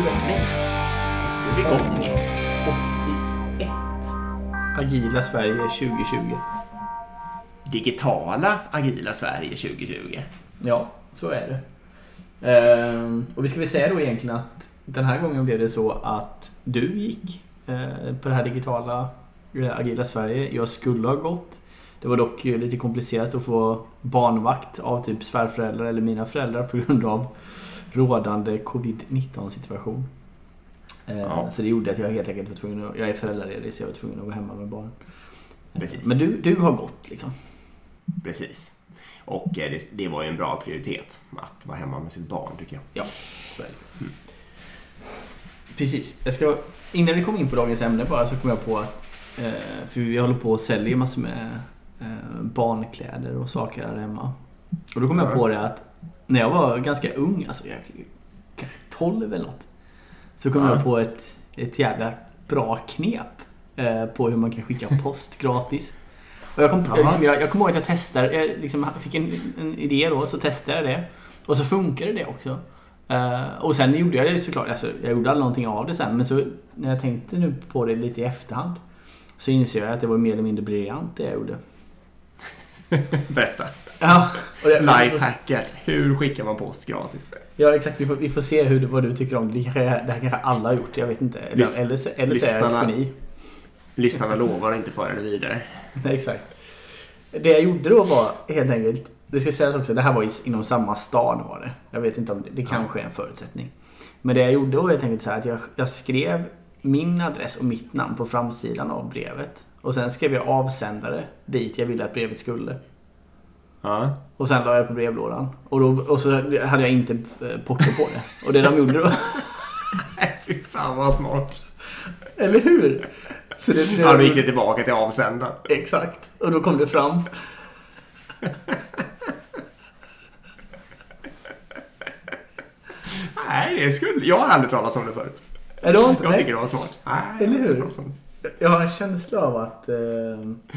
Trevligt. Då är vi igång. 81. Agila Sverige 2020. Digitala agila Sverige 2020. Ja, så är det. Ehm, och vi ska väl säga då egentligen att den här gången blev det så att du gick eh, på det här digitala eh, Agila Sverige. Jag skulle ha gått. Det var dock eh, lite komplicerat att få barnvakt av typ svärföräldrar eller mina föräldrar på grund av rådande covid-19 situation. Eh, Ja. Så det gjorde att jag helt enkelt var tvungen att, jag är föräldraledig så jag var tvungen att vara hemma med barn. Eh, Precis. Men du, du har gått liksom. Precis. Och eh, det, det var ju en bra prioritet att vara hemma med sitt barn tycker jag. Ja, så är det. Precis. Jag ska, innan vi kommer in på dagens ämne bara så kom jag på att för vi håller på och säljer massor med barnkläder och saker här hemma. Och då kom jag Ja. på det att när jag var ganska ung, alltså jag, kanske 12 eller något. Så kom Ja. jag på ett, ett jävla bra knep eh, på hur man kan skicka post gratis. Och jag, kom, jag, liksom, jag, jag kommer ihåg att jag testade, jag liksom fick en, en idé då, så testade jag det. Och så funkade det också. Eh, och sen gjorde jag det såklart, alltså, jag gjorde aldrig någonting av det sen. Men så när jag tänkte nu på det lite i efterhand. Så inser jag att det var mer eller mindre briljant det jag gjorde. Berätta. Ja, Lifehacket. Hur skickar man post gratis? Ja exakt, vi får, vi får se hur, vad du tycker om det. Det, kanske, det här kanske alla har gjort, jag vet inte. Eller, Lys- eller, så- eller så är jag ett geni. Lyssnarna lovar inte föra det vidare. Nej, exakt. Det jag gjorde då var helt enkelt, det ska sägas också, det här var inom samma stad var det. Jag vet inte om det, det kanske är en förutsättning. Men det jag gjorde var helt enkelt så här att jag, jag skrev min adress och mitt namn på framsidan av brevet. Och sen skrev jag avsändare dit jag ville att brevet skulle. Ja. Och sen la jag det på brevlådan. Och, då, och så hade jag inte eh, porto på det. Och det de gjorde då... Fy fan vad smart. Eller hur? Så det, det, Ja, då gick det tillbaka till avsändaren. Exakt. Och då kom det fram. Nej, det skulle... Jag har aldrig talat om det förut. Är det inte Jag tycker det var smart. Nej, Eller hur? Jag har en känsla av att, eh,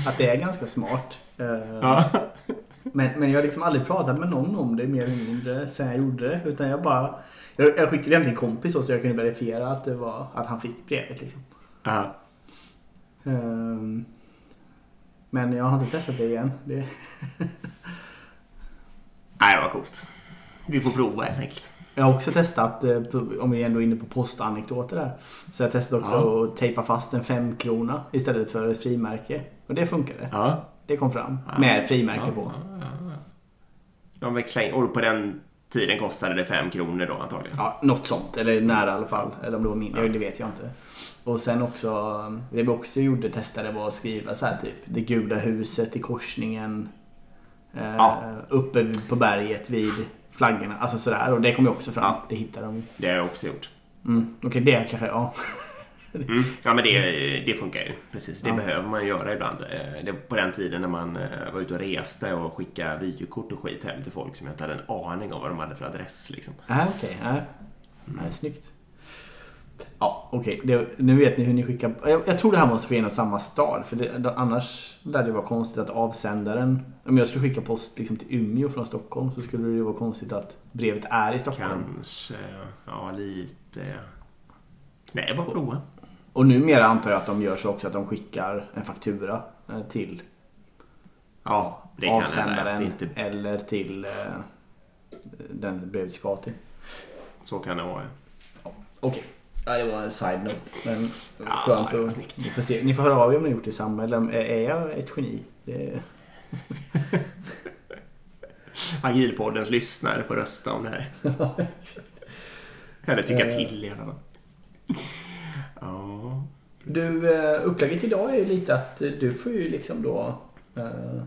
att det är ganska smart. Eh, Ja. Men, men jag har liksom aldrig pratat med någon om det mer eller mindre sen jag gjorde det. Utan jag bara... Jag, jag skickade hem till en kompis så jag kunde verifiera att, det var, att han fick brevet. Liksom. Ja. Ehm, men jag har inte testat det igen. Det, Nej, var coolt. Vi får prova helt enkelt. jag har också testat, eh, om vi ändå är inne på postanekdoter där. Så jag testat också Ja. att tejpa fast en femkrona istället för ett frimärke. Och det funkade. Ja. Det kom fram. Ja. Med frimärke Ja, på. ja. De växlade in. Och på den tiden kostade det fem kronor då antagligen. Ja, något sånt. Eller nära i alla fall. Eller om det var mindre. Det vet jag inte. Och sen också, det vi också gjorde, testade var att skriva så här typ Det gula huset i korsningen. Eh. Uppe på berget vid flaggorna. Alltså sådär. Och det kom ju också fram. Det hittade de. Det har jag också gjort. Mm. Okej, det kanske, ja. Mm. Ja men det, det funkar ju. Precis, det Ja. behöver man göra ibland. Eh, Det, på den tiden när man eh, var ute och reste och skickade vykort och skit hem till folk som jag inte hade en aning om vad de hade för adress. Liksom. Äh, okej. ja. Nej, snyggt. Ja, okej. Det- Nu vet ni hur ni skickar. Jag, jag tror det här måste ske inom samma stad. För det, annars lär det vara konstigt att avsändaren... Om jag skulle skicka post liksom till Umeå från Stockholm så skulle det vara konstigt att brevet är i Stockholm. Kanske, ja lite... Nej, bara prova. Och numera antar jag att de gör så också att de skickar en faktura eh, till Ja, det. Det avsändaren inte, eller till eh, den brevet ska till. så kan det vara. Okej. Ja, det var en side-note. Men Ja, skönt det att... Ni får, se. ni får höra av er om ni gjort detsamma. Eller är- är jag ett geni? Det... Agilpoddens lyssnare får rösta om det här. Eller tycka Eh. till i alla fall. Ja. Du, eh, upplägget idag är ju lite att eh, du får ju liksom då eh,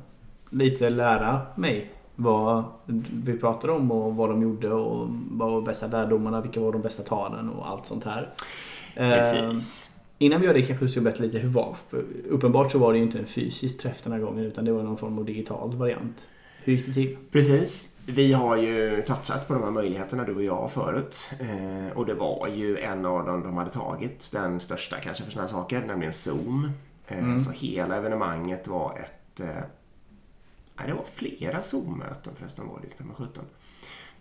lite lära mig vad vi pratar om och vad de gjorde och vad var bästa lärdomarna, vilka var de bästa talen och allt sånt här. Eh, Precis. Innan vi gör det kanske du ska berätta lite hur var. För uppenbart så var det ju inte en fysisk träff den här gången utan det var någon form av digital variant. Hur gick det till? Precis. Vi har ju touchat på de här möjligheterna du och jag förut. Eh, och det var ju en av dem de hade tagit. Den största kanske för sådana här saker, nämligen Zoom. Eh, Mm. Så hela evenemanget var ett... Eh, nej, det var flera Zoom-möten förresten var det, med 17.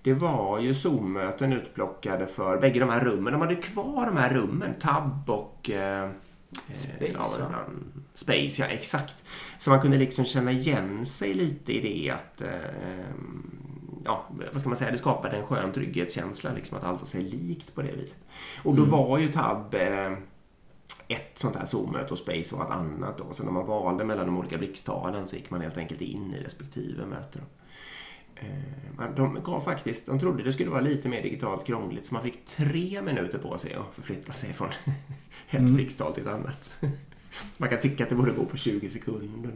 det var ju Zoom-möten utplockade för bägge de här rummen. De hade kvar de här rummen, Tab och eh, Space, ja, va? Space, ja exakt. Så man kunde liksom känna igen sig lite i det att eh, ja, vad ska man säga, det skapade en skön trygghetskänsla liksom att allt var sig likt på det viset. Och då Mm. var ju Tab eh, ett sånt här Zoom-möte och Space var ett annat då. Så när man valde mellan de olika blixttalen så gick man helt enkelt in i respektive möte. Då. Eh, De gav faktiskt, de trodde det skulle vara lite mer digitalt krångligt så man fick tre minuter på sig att förflytta sig från ett Mm. blixttal till ett annat. Man kan tycka att det borde gå på 20 sekunder.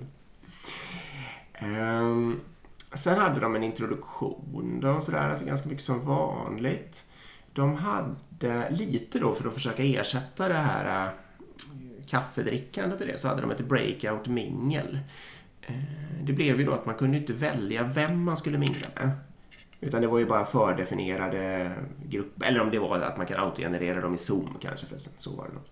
Ehm, sen hade de en introduktion då, sådär, alltså ganska mycket som vanligt. De hade lite då för att försöka ersätta det här äh, kaffedrickandet och det, så hade de ett breakout mingel. Eh, det blev ju då att man kunde inte välja vem man skulle mingla med. Utan det var ju bara fördefinierade grupper. Eller om det var att man kan autogenerera dem i Zoom kanske förresten. Så var det nog.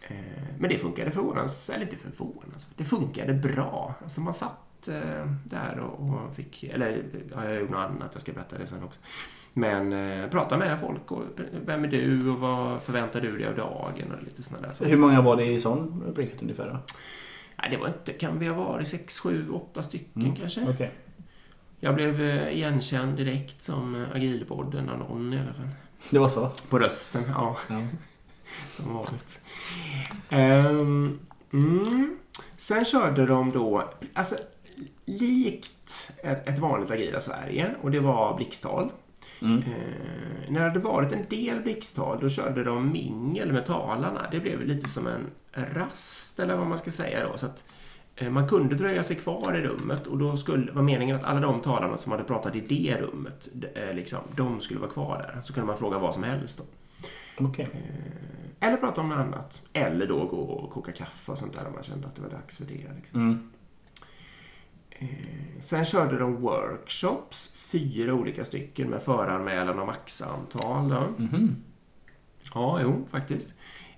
Eh, men det funkade förvånansvärt, eller inte förvånansvärt, alltså. det funkade bra. Alltså man satt eh, där och fick, eller ja, jag gjorde något annat, jag ska berätta det sen också. Men eh, prata med folk och vem är du och vad förväntar du dig av dagen och lite sådana där saker. Hur många var det i sån breakout ungefär då? Nej, det var inte, kan vi ha varit sex, sju, åtta stycken Mm, kanske? Okej. Jag blev eh, igenkänd direkt som eh, Agilpodden av någon i alla fall. Det var så? På rösten, ja. Ja. Som vanligt. Ehm, mm. Sen körde de då, alltså likt ett, ett vanligt Agila Sverige och det var blixttal. Mm. Eh, när det hade varit en del blixttal då körde de mingel med talarna. Det blev lite som en rast eller vad man ska säga då. Så att, eh, man kunde dröja sig kvar i rummet och då skulle, var meningen att alla de talarna som hade pratat i det rummet, eh, liksom, de skulle vara kvar där. Så kunde man fråga vad som helst då. Eh, Eller prata om något annat. Eller då gå och koka kaffe och sånt där om man kände att det var dags för det. Liksom. Mm. Eh, Sen körde de workshops, fyra olika stycken med föranmälan och maxantal. Då. Mhm. Ja, jo, faktiskt.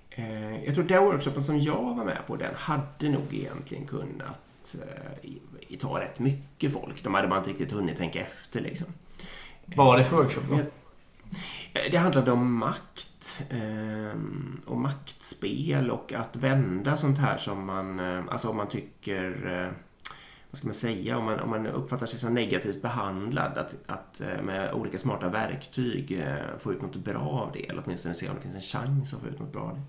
Eh, Jag tror den workshopen som jag var med på, den hade nog egentligen kunnat eh, ta rätt mycket folk. De hade bara inte riktigt hunnit tänka efter liksom. Vad var det för workshop då? Det handlade om makt och maktspel och att vända sånt här som man, alltså om man tycker, vad ska man säga, om man, om man uppfattar sig som negativt behandlad, att, att eh, med olika smarta verktyg eh, få ut något bra av det, eller åtminstone se om det finns en chans att få ut något bra av det.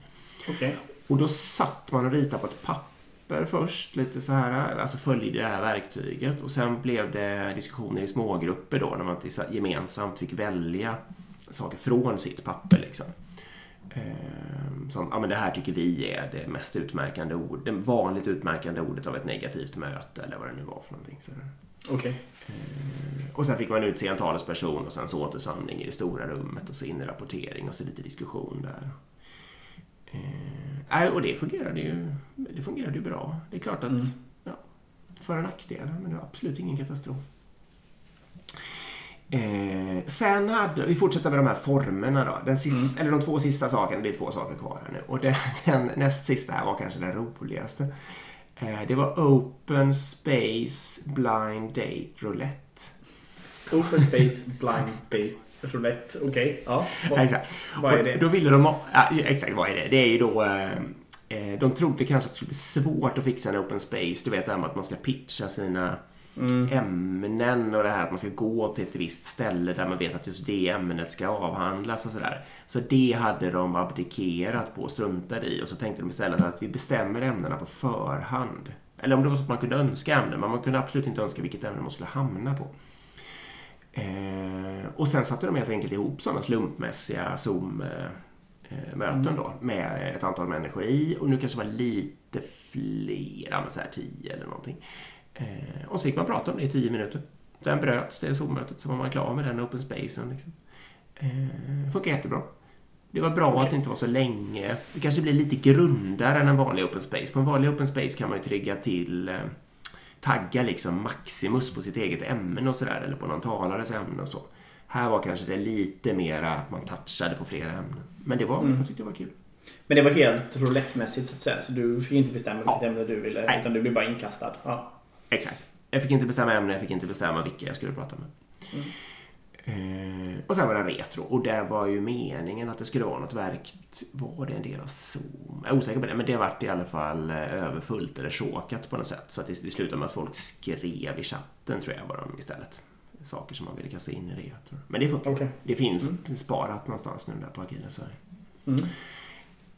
Okej. Och då satt man och ritade på ett papper först, lite så här, alltså följde det här verktyget och sen blev det diskussioner i smågrupper då när man gemensamt fick välja saker från sitt papper liksom. Ehm, Som, ja men det här tycker vi är det mest utmärkande ordet, det vanligt utmärkande ordet av ett negativt möte eller vad det nu var för någonting. Så där. Okej. Och sen fick man utse en talesperson och sen så återsamling i det stora rummet och så in i rapportering och så lite diskussion där. Eh, och det fungerade ju, det fungerade ju bra. Det är klart att Mm. ja, för och nackdelar, men det var absolut ingen katastrof. Eh, sen hade, vi fortsätter med de här formerna då. Den sis, Eller de två sista sakerna, det är två saker kvar här nu. Och den, den näst sista här var kanske den roligaste. Eh, det var Open Space Blind Date Roulette. Open Space Blind Bait Roulette. Okej. Ja. Ja, Vad, exakt. vad är Och det? Då ville de ha, ja, exakt, vad är det? Det är ju då... Eh, eh, de trodde kanske att det skulle bli svårt att fixa en open space. Du vet det här med att man ska pitcha sina Mm. ämnen och det här att man ska gå till ett visst ställe där man vet att just det ämnet ska avhandlas och sådär. Så det hade de abdikerat på och struntade i och så tänkte de istället att vi bestämmer ämnena på förhand. Eller om det var så att man kunde önska ämnen, men man kunde absolut inte önska vilket ämne man skulle hamna på. Eh, och sen satte de helt enkelt ihop sådana slumpmässiga Zoom-möten då med ett antal människor i och nu kanske det var lite fler, men så här tio eller någonting. Eh, och så fick man prata om det i tio minuter. Sen bröts det Zoom-mötet så var man klar med den open spacen. Liksom. Eh, funkar jättebra. Det var bra att det inte var så länge. Det kanske blir lite grundare än en vanlig open space. På en vanlig open space kan man ju trigga till eh, tagga liksom maximus på sitt eget ämne och sådär, eller på någon talares ämne och så. Här var kanske det lite mera att man touchade på flera ämnen. Men det var, Mm. jag tyckte det var kul. Men det var helt roulettmässigt så att säga. Så du fick inte bestämma vilket Ja. ämne du ville. Nej. Utan du blev bara inkastad. Ja. Exakt. Jag fick inte bestämma ämne, jag fick inte bestämma vilka jag skulle prata med. Mm. Eh, och sen var det retro och det var ju meningen att det skulle vara något verkt. Var det en del av Zoom? Jag är osäker på det, men det vart i alla fall eh, överfullt eller chokat på något sätt. Så att det, det slutade med att folk skrev i chatten tror jag var de istället. Saker som man ville kasta in i retro. Men det funkar. Okej. Det finns sparat någonstans nu där på Sverige. Mm.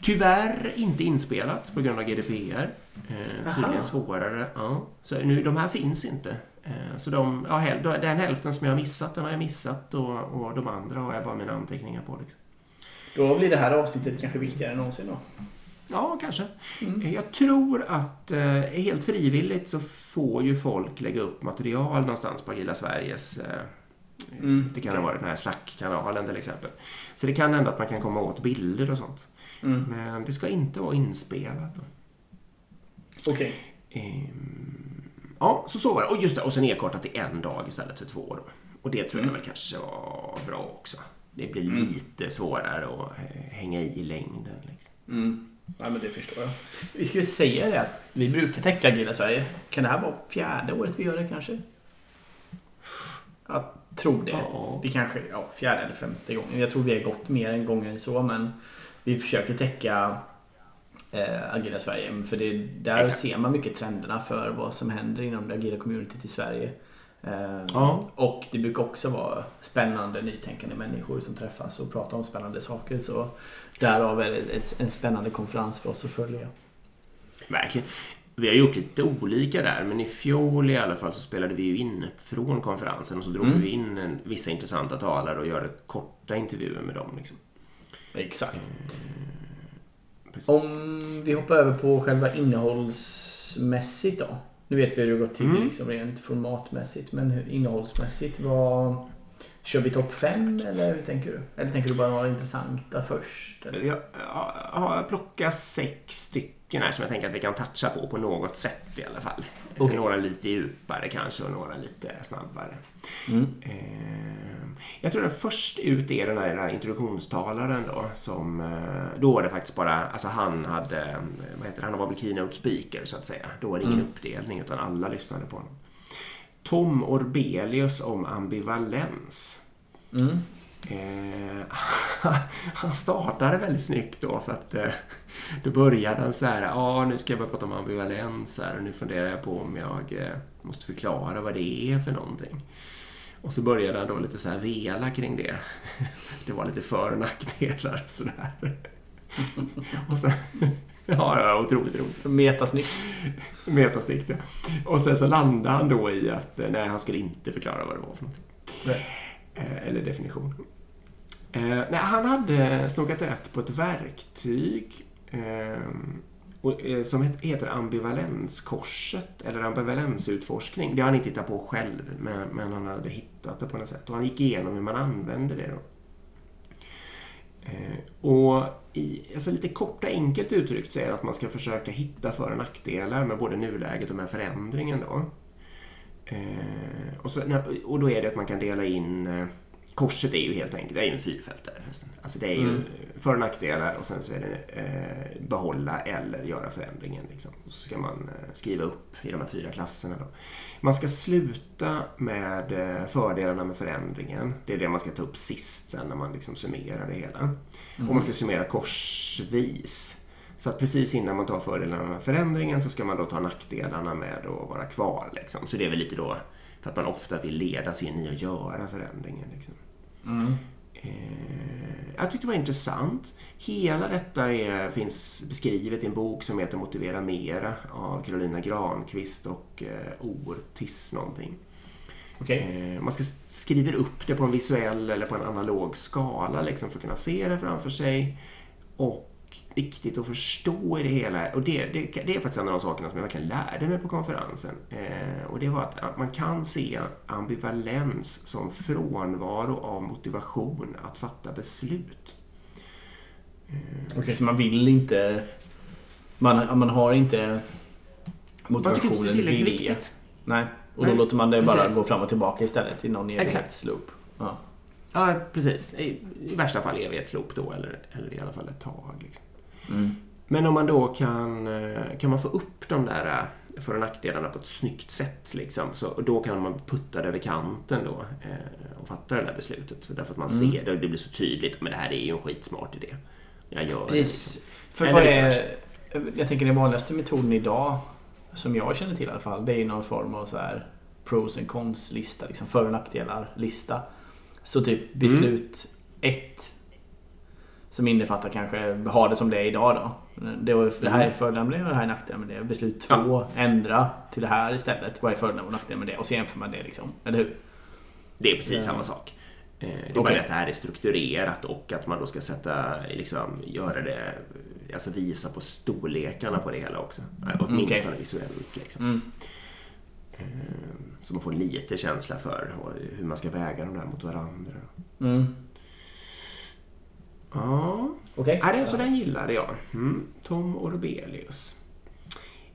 Tyvärr inte inspelat på grund av GDPR. Eh, Aha. tydligen svårare. Ja. Så nu, de här finns inte. Eh, så de, ja, häl, den hälften som jag har missat, den har jag missat och, och de andra har jag bara mina anteckningar på. Liksom. Då blir det här avsnittet kanske viktigare än någonsin då. Ja, kanske. Mm. Eh, Jag tror att eh, helt frivilligt så får ju folk lägga upp material någonstans på Agila Sveriges eh, Mm, Det kan ha varit den här Slack-kanalen till exempel. Så det kan hända att man kan komma åt bilder och sånt. Mm. Men det ska inte vara inspelat. Okej. Ehm, ja, så så var det. Och just det, och sen nedkortat till en dag istället för två. Då. Och det tror jag Mm. väl kanske var bra också. Det blir Mm. lite svårare att hänga i längden. Liksom. Mm. Ja, men det förstår jag. Vi väl säga det att vi brukar täcka Agila Sverige. Kan det här vara fjärde året vi gör det kanske? Jag tror det. Ja. Det kanske ja, fjärde eller femte gången. Jag tror vi har gått mer än gånger än så, men vi försöker täcka eh, Agila Sverige. För det, där Exakt. ser man mycket trenderna för vad som händer inom det agila communityt i Sverige. Eh, Ja. Och det brukar också vara spännande, nytänkande människor som träffas och pratar om spännande saker. Så därav är det en spännande konferens för oss att följa. Verkligen. Vi har gjort lite olika där, men i fjol i alla fall så spelade vi ju in från konferensen och så drog Mm. vi in vissa intressanta talare och gjorde korta intervjuer med dem. Liksom. Exakt. Precis. Om vi hoppar över på själva innehållsmässigt då. Nu vet vi hur det har gått till Mm. liksom rent formatmässigt. Men hur, innehållsmässigt, vad... Kör vi topp 5 eller hur tänker du? Eller tänker du bara några intressanta först? Eller? Jag jag har plockat sex stycken här som jag tänker att vi kan toucha på på något sätt i alla fall. Okej. Några lite djupare kanske och några lite snabbare. Mm. Eh, Jag tror att först ut är den här, den här introduktionstalaren då. Som, eh, då var det faktiskt bara, alltså han hade, vad heter det, han var väl keynote speaker så att säga. Då var det ingen Mm. uppdelning utan alla lyssnade på honom. Tom Orbelius om ambivalens. Mm. Eh, han startade väldigt snyggt då för att eh, då började han så här, ja nu ska jag börja prata om ambivalens här och nu funderar jag på om jag eh, måste förklara vad det är för någonting. Och så började han då lite så här vela kring det. Det var lite för och nackdelar och sådär. Och sen, ja, ja, otroligt roligt. Metasnyggt. Metastickt, ja. Och sen så landade han då i att eh, nej, han skulle inte förklara vad det var för någonting. Nej. Eh, Eller definition. Eh, nej, han hade snokat rätt på ett verktyg som het- heter ambivalenskorset eller ambivalensutforskning. Det har han inte hittat på själv, men, men han hade hittat det på något sätt. Och han gick igenom hur man använder det. Då. Och i, alltså lite kort och enkelt uttryckt så är det att man ska försöka hitta för och nackdelar med både nuläget och med förändringen. Då. Eh, och, så, och då är det att man kan dela in eh, Korset är ju helt enkelt det är ju en fyrfältare. Alltså det är ju Mm. för och nackdelar och sen så är det eh, behålla eller göra förändringen. Liksom. Och så ska man eh, skriva upp i de här fyra klasserna. Då. Man ska sluta med eh, fördelarna med förändringen. Det är det man ska ta upp sist sen när man liksom summerar det hela. Mm. Och man ska summera korsvis. Så att precis innan man tar fördelarna med förändringen så ska man då ta nackdelarna med att vara kvar. Liksom. Så det är väl lite då för att man ofta vill ledas in i att göra förändringen. Liksom. Mm. Eh, jag tyckte det var intressant. Hela detta är, finns beskrivet i en bok som heter Motivera Mera av Carolina Granqvist och eh, Ortiz någonting. Okej. Eh, man ska skriver upp det på en visuell eller på en analog skala liksom, för att kunna se det framför sig. Och viktigt att förstå i det hela. Och det, det, det är faktiskt en av de sakerna som jag verkligen lärde mig på konferensen. Eh, och det var att, att man kan se ambivalens som frånvaro av motivation att fatta beslut. Eh, Okej, så man vill inte... Man, man har inte man tycker inte det är motivationen tillräckligt viktigt. Nej. Och då Nej, låter man det bara precis. gå fram och tillbaka istället i någon evighetsloop. Ja. Ja, precis. I, I värsta fall evighetsloop då, eller, eller i alla fall ett tag. Liksom. Mm. Men om man då kan, eh, kan man få upp de där eh, för och nackdelarna på ett snyggt sätt liksom, så då kan man putta det över kanten då eh, och fatta det där beslutet. Därför att man Mm. ser det och det blir så tydligt. Men det här är ju en skitsmart idé. Jag gör det. Precis. Liksom. För är, jag tänker den vanligaste metoden idag, som jag känner till i alla fall, det är någon form av så här pros and cons-lista, liksom för och nackdelar-lista. Så typ beslut ett som innefattar kanske, ha det som det är idag då. Det, var, det här är fördelar med det och det här är nackdelar med det. Beslut två, ändra till det här istället. Vad är fördelar och nackdelar med det? Och så jämför man det liksom. Eller hur? Det är precis Ja. samma sak. Eh, Det är bara Okej. det att det här är strukturerat och att man då ska sätta, liksom, göra det, alltså visa på storlekarna på det hela också. Eh, Åtminstone okej. visuellt liksom. Mm. Eh, Så man får lite känsla för hur man ska väga de där mot varandra. Mm. Ja, Okej. ja den, så den gillade jag. Mm. Tom Orbelius.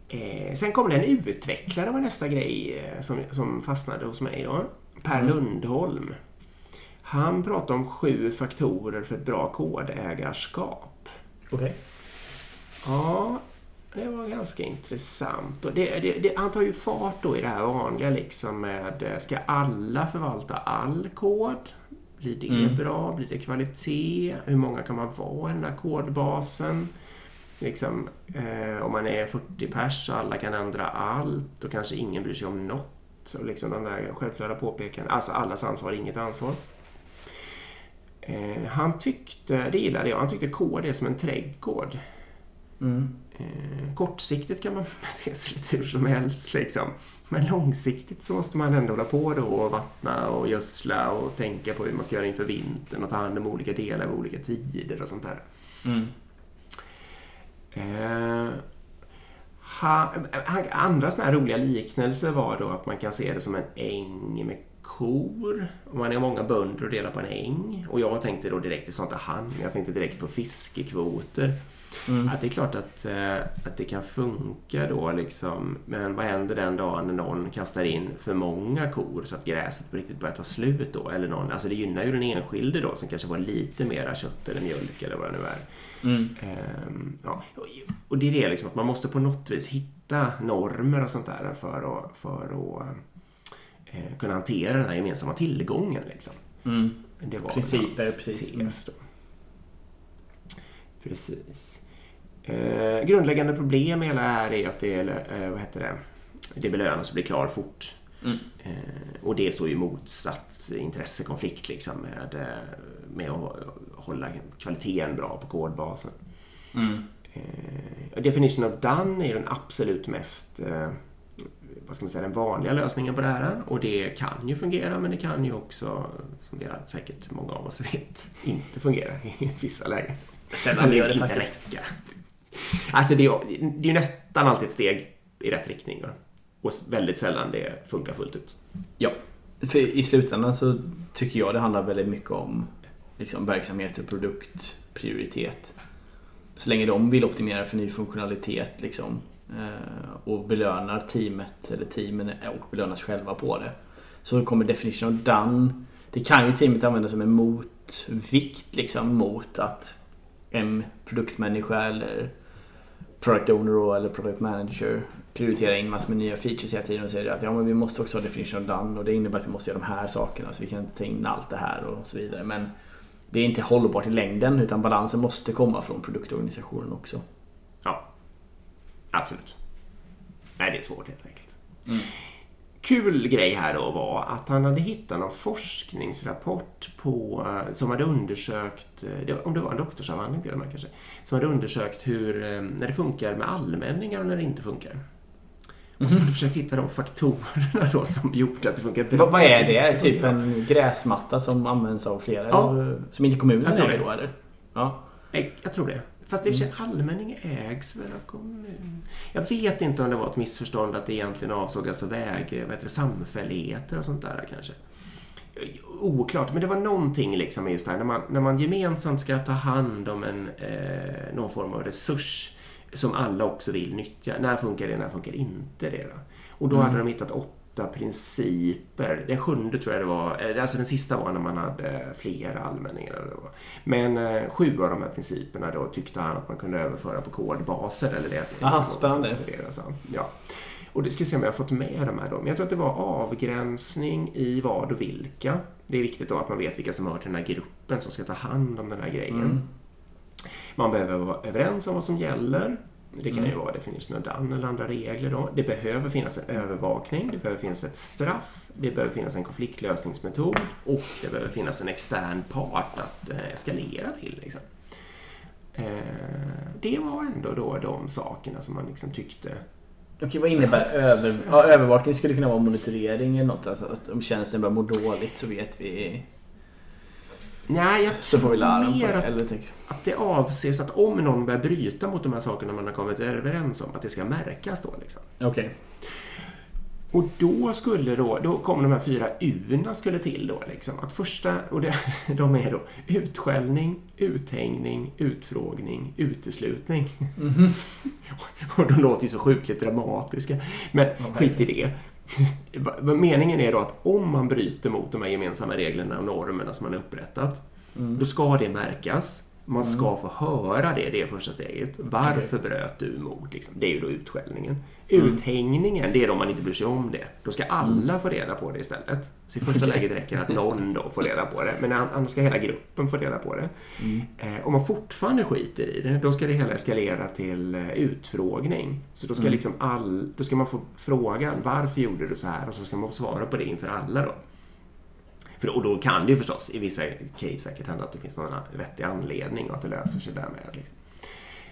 Eh, sen kom det en utvecklare var nästa grej eh, som, som fastnade hos mig då. Per Mm. Lundholm. Han pratade om sju faktorer för ett bra kodägarskap. Okej. Ja, det var ganska intressant. Och det, det, det, han tar ju fart då i det här vanliga liksom med eh, ska alla förvalta all kod? Blir det Mm. bra? Blir det kvalitet? Hur många kan man vara i den där kodbasen? Liksom, eh, om man är 40 pers och alla kan ändra allt och kanske ingen bryr sig om något. Och liksom de där självklara påpekandena. Alltså allas ansvar, inget ansvar. Eh, han tyckte, det gillade jag, han tyckte kod är som en trädgård. Mm. Eh, kortsiktigt kan man bete sig lite hur som helst liksom. Men långsiktigt så måste man ändå hålla på då och vattna och gödsla och tänka på hur man ska göra inför vintern och ta hand om olika delar vid olika tider och sånt där. Mm. Eh, ha, andra såna här roliga liknelser var då att man kan se det som en äng med kor. Man är många bönder och delar på en äng. Och jag tänkte då direkt, det sa inte han, jag tänkte direkt på fiskekvoter. Mm. Att det är klart att, eh, att det kan funka då liksom. Men vad händer den dagen när någon kastar in för många kor så att gräset på riktigt börjar ta slut då? Eller någon, alltså det gynnar ju den enskilde då som kanske får lite mera kött eller mjölk eller vad det nu är. Mm. Ehm, ja. och- det är det liksom att man måste på något vis hitta normer och sånt där för att, för att eh, kunna hantera den här gemensamma tillgången. Liksom. Mm. Det var Principer, precis. tes då. Precis. Eh, grundläggande problem med hela det här är att det, eh, vad heter det, det belönas och blir klar fort. Mm. Eh, och det står ju motsatt intressekonflikt liksom med, eh, med att hålla kvaliteten bra på kodbasen. Mm. Eh, definition of done är den absolut mest eh, vad ska man säga, den vanliga lösningen på det här. Och det kan ju fungera men det kan ju också, som vi har säkert många av oss vet, inte fungera i vissa lägen. Sällan gör det inte faktiskt. räcka. Alltså det är, det är ju nästan alltid ett steg i rätt riktning. Va? Och väldigt sällan det funkar fullt ut. Ja. För i slutändan så tycker jag det handlar väldigt mycket om liksom, verksamhet och produktprioritet. Så länge de vill optimera för ny funktionalitet liksom, eh, och belönar teamet eller teamen och belönas själva på det. Så kommer definition of done. Det kan ju teamet använda som en motvikt liksom, mot att en produktmänniska eller product owner eller product manager prioriterar in massor med nya features hela tiden och säger att ja, men vi måste också ha definition of done och det innebär att vi måste göra de här sakerna så vi kan inte ta in allt det här och så vidare. Men det är inte hållbart i längden utan balansen måste komma från produktorganisationen också. Ja, absolut. Nej, det är svårt helt enkelt. Mm. Kul grej här då var att han hade hittat någon forskningsrapport på, eh, som hade undersökt, eh, om det var en doktorsavhandling till och med kanske, som hade undersökt hur, eh, när det funkar med allmänningar och när det inte funkar. Och så hade försökt hitta de faktorerna då som gjorde att det funkar bra. Vad, är det? Typ en gräsmatta som används av flera? Ja. Som inte kommunen Jag tror äger det. då eller? Ja. Jag tror det. Fast i och för sig allmänning ägs väl av kommun. Jag vet inte om det var ett missförstånd att det egentligen avsåg alltså väg, vad heter det, samfälligheter och sånt där kanske. Oklart, men det var någonting liksom just det här när man, när man gemensamt ska ta hand om en, eh, någon form av resurs som alla också vill nyttja. När funkar det, när funkar inte det då? Och då Mm. hade de hittat åtta åtta principer. Den sjunde tror jag det var, alltså den sista var när man hade flera allmänningar. Men eh, sju av de här principerna då tyckte han att man kunde överföra på kodbaser. Eller det, Aha, spännande. Ja. Och det ska se om jag har fått med de här då. Men jag tror att det var avgränsning i vad och vilka. Det är viktigt då att man vet vilka som hör till den här gruppen som ska ta hand om den här grejen. Mm. Man behöver vara överens om vad som gäller. Det kan ju mm. vara definition of done eller andra regler. Då. Det behöver finnas en övervakning, det behöver finnas ett straff, det behöver finnas en konfliktlösningsmetod och det behöver finnas en extern part att eh, eskalera till. Liksom. Eh, det var ändå då de sakerna som man liksom tyckte Okej, vad innebär över, ja, övervakning? skulle kunna vara monitorering eller något. Alltså, om tjänsten börjar må dåligt så vet vi Nej, jag så får vi lära mer att, att det avses att om någon börjar bryta mot de här sakerna man har kommit överens om, att det ska märkas då. Liksom. Okej. Okay. Och då skulle då, då kommer de här fyra U skulle till då. Liksom. Att första, och det, de är då utskällning, uthängning, utfrågning, uteslutning. Mm -hmm. och de låter ju så sjukligt dramatiska. Men okay. skit i det. Meningen är då att om man bryter mot de här gemensamma reglerna och normerna som man har upprättat, mm. då ska det märkas. Man ska mm. få höra det, det är första steget. Varför okay. bröt du mot? Liksom. Det är ju då utskällningen. Mm. Uthängningen, det är då man inte bryr sig om det. Då ska alla mm. få reda på det istället. Så i första läget räcker det att någon då får reda på det. Men annars ska hela gruppen få reda på det. Mm. Eh, om man fortfarande skiter i det, då ska det hela eskalera till eh, utfrågning. Så då ska, mm. liksom all, då ska man få frågan, varför gjorde du så här? Och så ska man få svara på det inför alla då. För, och då kan det ju förstås i vissa case säkert hända att det finns någon vettig anledning och att det löser sig därmed. Liksom.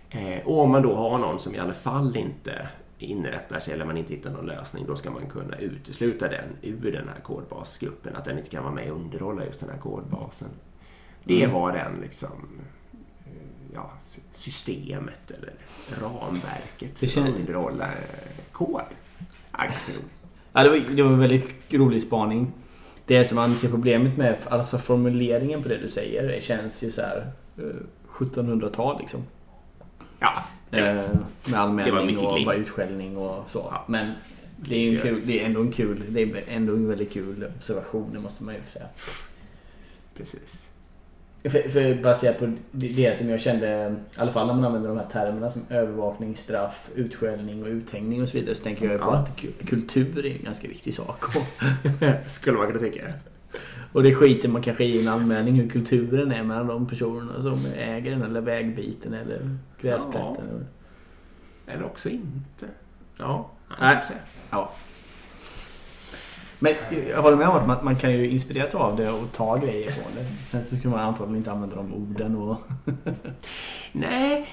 Eh, och om man då har någon som i alla fall inte inrättar sig eller man inte hittar någon lösning, då ska man kunna utesluta den ur den här kodbasgruppen. Att den inte kan vara med och underhålla just den här kodbasen. Det mm. var den liksom eh, ja, systemet eller ramverket för att underhålla eh, kod. Ja, ja, det, var, det var en väldigt rolig spaning. Det som man ser problemet med, alltså formuleringen på det du säger, det känns ju så här 1700-tal eh, liksom. Ja, eh, Med anmälning och bara utskällning och så. Ja. Men det är, en kul, det är ändå en kul, det är ändå en väldigt kul observation, det måste man ju säga. Precis. För, för baserat på det som jag kände, i alla fall när man använder de här termerna som övervakning, straff, utskällning och uthängning och så vidare så tänker jag på ja. att kultur är en ganska viktig sak. Skulle man kunna tänka. Och det skiter man kanske i en anmälning hur kulturen är mellan de personerna som äger den eller vägbiten eller gräsplätten. Ja. Eller också inte. Ja, Nej. Ja. Men jag håller med om att man, man, kan ju inspireras av det och ta grejer från det. Sen så kan man antagligen inte använda de orden och... Nej,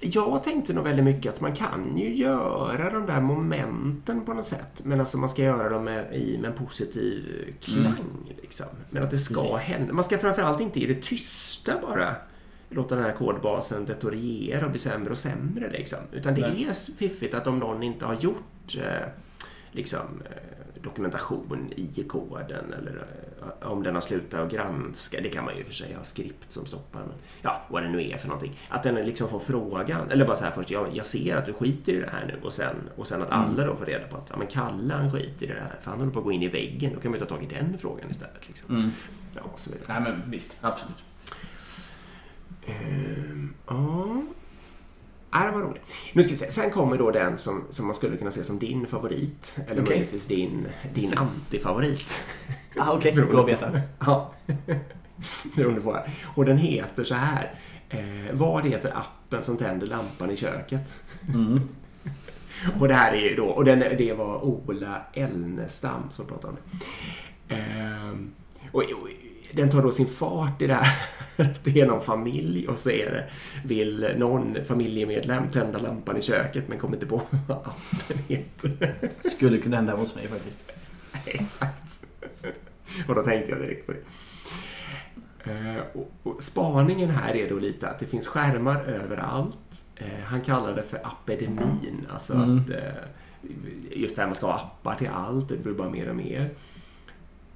jag tänkte nog väldigt mycket att man kan ju göra de där momenten på något sätt. Men alltså man ska göra dem med, i, med en positiv klang. Mm. Liksom. Men att det ska Precis. hända. Man ska framförallt inte i det tysta bara låta den här kodbasen detoriera och bli sämre och sämre. Liksom. Utan det Nej. är fiffigt att om någon inte har gjort eh, liksom, eh, dokumentation i koden eller eh, om den har slutat att granska. Det kan man ju för sig ha skript som stoppar. Men, ja, vad det nu är för någonting. Att den liksom får frågan. Eller bara så här först, jag, jag ser att du skiter i det här nu och sen, och sen att alla då får reda på att ja, men Kalle han skiter i det här. För han håller på att gå in i väggen. Då kan man ju ta tag i den frågan istället. Liksom. Mm. Ja, så vidare. Nej men visst, absolut. Um, ja. Nej, det var roligt. Nu ska vi se. Sen kommer då den som, som man skulle kunna se som din favorit. Eller okay. möjligtvis din, din antifavorit. Ah, Okej, okay. bra att veta. Ja. Beroende på. Och den heter så här. Eh, vad heter appen som tänder lampan i köket? Mm. och det här är ju då, och den, det var Ola Elnestam som pratade om det. Eh, och, och den tar då sin fart i det här. Det är någon familj och så är det, vill någon familjemedlem tända lampan i köket men kommer inte på vad appen heter. Skulle kunna hända hos mig faktiskt. Exakt. Och då tänkte jag direkt på det. Och, och spaningen här är då lite att det finns skärmar överallt. Uh, han kallar det för apedemin. Alltså mm. att uh, just det här man ska ha appar till allt, det blir bara mer och mer.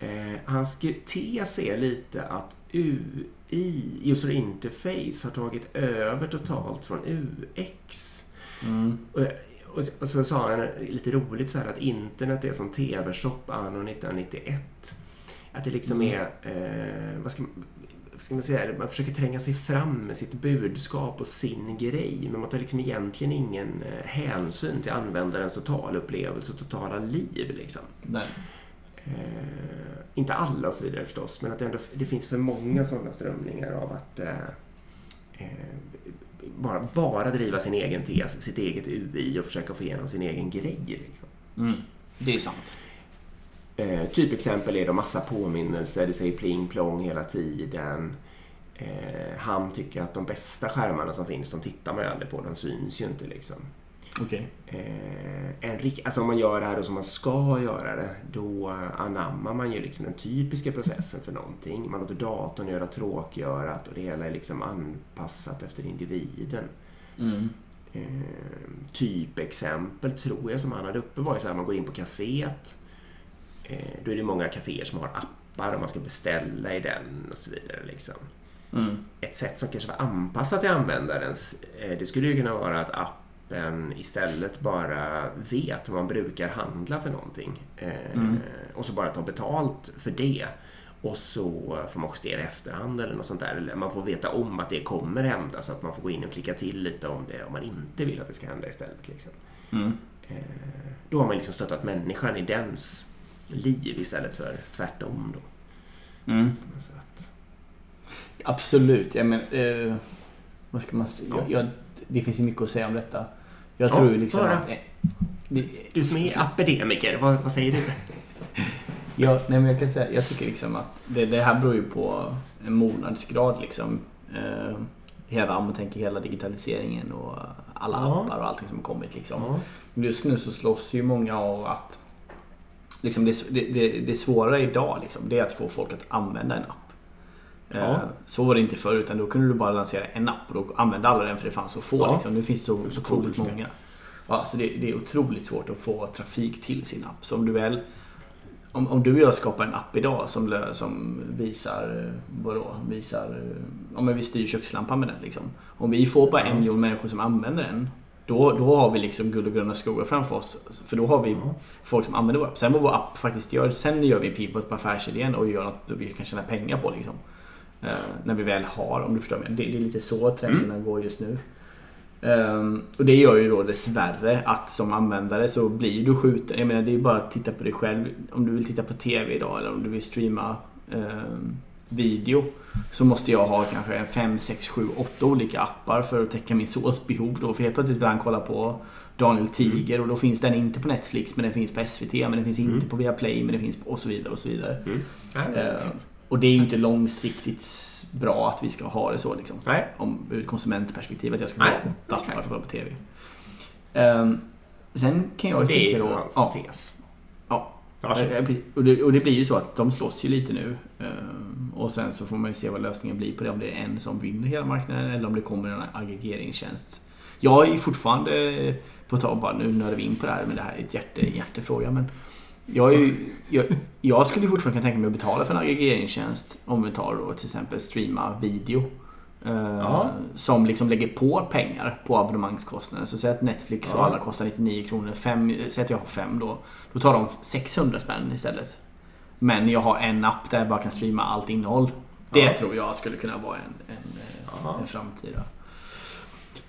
Eh, hans tes är lite att UI, user interface, har tagit över totalt från UX. Mm. Och, och, och så sa han lite roligt så här att internet är som TV-shop anno 1991. Att det liksom Mm. är, eh, vad ska, man- vad ska man säga, man försöker tränga sig fram med sitt budskap och sin grej, men man tar liksom egentligen ingen eh, hänsyn till användarens totalupplevelse och totala liv. Liksom. Nej. Eh, inte alla och så vidare förstås, men att det, ändå, det finns för många sådana strömningar av att eh, eh, bara, bara driva sin egen tes, sitt eget UI och försöka få igenom sin egen grej. Liksom. Mm. Det är sant. Eh, typexempel är det massa påminnelser, det säger pling plong hela tiden. Eh, han tycker att de bästa skärmarna som finns, de tittar man ju aldrig på, de syns ju inte liksom. Okej. Eh, en, rik- alltså om man gör det här och som man ska göra det, då anammar man ju liksom den typiska processen för någonting. Man låter datorn göra tråkgörat och det hela är liksom anpassat efter individen. Mm. Eh, typexempel tror jag som han hade uppe var ju så här, man går in på kaféet. Eh, då är det många kaféer som har appar och man ska beställa i den och så vidare. Liksom. Mm. Ett sätt som kanske var anpassat till användarens, eh, det skulle ju kunna vara att appen istället bara vet vad man brukar handla för någonting. Eh, Mm. Och så bara ta betalt för det. Och så får man justera i efterhand eller något sånt där. Eller man får veta om att det kommer hända så att man får gå in och klicka till lite om det om man inte vill att det ska hända istället. Liksom. Mm. Eh, Då har man liksom stöttat människan i dens liv istället för tvärtom. Då. Mm. Absolut. Jag men, eh, vad ska man säga? Ja. Jag, det finns ju mycket att säga om detta. Jag Ja, tror liksom att... eh, det, du som är apedemiker, vad, vad säger du? Ja, nej, men jag kan säga, jag tycker liksom att det, det här beror ju på en mognadsgrad liksom. Eh, hela, om man tänker hela digitaliseringen och alla Ja. appar och allting som har kommit liksom. Ja. Just nu så slåss ju många av att liksom det, det, det, det svåra idag liksom, det är att få folk att använda en app. Eh, Ja. Så var det inte förr utan då kunde du bara lansera en app och då använde alla den för det fanns så få. Ja. Liksom. Nu finns det så, Det så otroligt många. Ja, så det, det är otroligt svårt att få trafik till sin app. Så om du väl om, om du och jag skapar en app idag som, som visar, eh, vadå, visar, eh, om vi styr kökslampan med den liksom. Om vi får bara en miljon människor som använder den, då, då har vi liksom guld och gröna skogar framför oss. För då har vi Ja. folk som använder vår app. Sen vad vår app faktiskt gör, sen gör vi pivot på affärsidén och gör något vi kan tjäna pengar på liksom. Eh, när vi väl har, om du förstår mig. Det, det är lite så trenderna går just nu. Ehm, och det gör ju då dessvärre att som användare så blir du skjuten. Jag menar det är bara att titta på dig själv. Om du vill titta på TV idag eller om du vill streama ehm, video. Så måste jag ha kanske 5, 6, 7, 8 olika appar för att täcka min såsbehov då. För helt plötsligt vill han kolla på Daniel Tiger och då finns den inte på Netflix men den finns på SVT men den finns inte Mm. på Viaplay men den finns på och så vidare och så vidare. Mm. Ja, sant. Och det är ju inte långsiktigt bra att vi ska ha det så liksom. Nej. Om, ur ett konsumentperspektiv att jag ska ha åtta exakt. för att kolla på TV. Ehm, sen kan jag det är tycka då... hans Ja, tes. Ja. Eh, precis. och, det, och det blir ju så att de slåss ju lite nu. Ehm, och sen så får man ju se vad lösningen blir på det. Om det är en som vinner hela marknaden eller om det kommer en aggregeringstjänst. Jag är ju fortfarande, på tal bara nu nördar vi in på det här, men det här är ett hjärte, hjärtefråga. Men jag, ju, jag, jag skulle fortfarande kunna tänka mig att betala för en aggregeringstjänst om vi tar då till exempel streama video. Eh. Som liksom lägger på pengar på abonnemangskostnaden. Så säg att Netflix och alla kostar 99 kronor. Fem, säg att jag har fem då. Då tar de 600 spänn istället. Men jag har en app där jag bara kan streama allt innehåll. Det Ja. tror jag skulle kunna vara en, en, eh, en framtida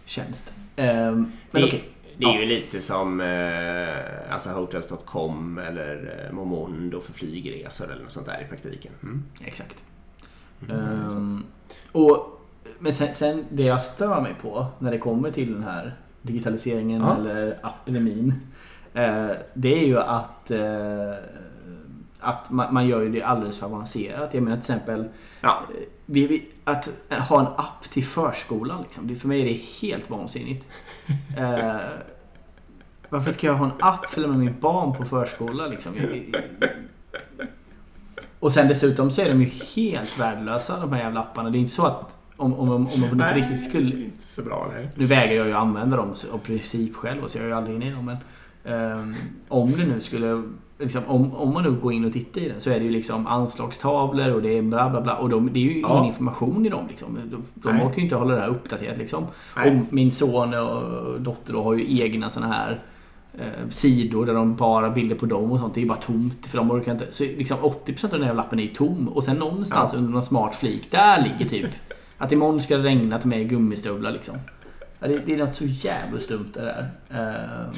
tjänst. Ehm, men okej. Det är Ja. ju lite som eh, alltså Hotels.com eller eh, Momondo för flygresor eller något sånt där i praktiken. Mm. Exakt. Mm. Ehm, och, men sen, sen det jag stör mig på när det kommer till den här digitaliseringen Ja. eller apedemin. Eh, det är ju att, eh, att man, man gör ju det alldeles för avancerat. Jag menar till exempel Ja. Eh, vi, att ha en app till förskolan. Liksom. Det, för mig är det helt vansinnigt. Eh, varför ska jag ha en app för att lämna mitt barn på förskola? Liksom? Och sen dessutom så är de ju helt värdelösa de här jävla apparna. Det är inte så att om, om, om man på Nej, riktigt skulle... inte så bra. Nej. Nu vägrar jag ju använda dem av princip själv så jag är ju aldrig inne i dem. Men ehm, om det nu skulle liksom, om, om man nu går in och tittar i den så är det ju liksom anslagstavlor och det är bla bla bla. Och de, det är ju Ja. ingen information i dem. Liksom. De, de orkar ju inte hålla det här uppdaterat. Liksom. Nej. Och min son och dotter då har ju egna såna här eh, sidor där de bara bilder på dem och sånt. Det är ju bara tomt för de orkar inte. Så liksom 80% av den här lappen är tom. Och sen någonstans Ja. under någon smart flik, där ligger typ att imorgon ska det regna till mig i gummistövlar liksom. Ja, det, det är något så jävligt dumt det där. Eh,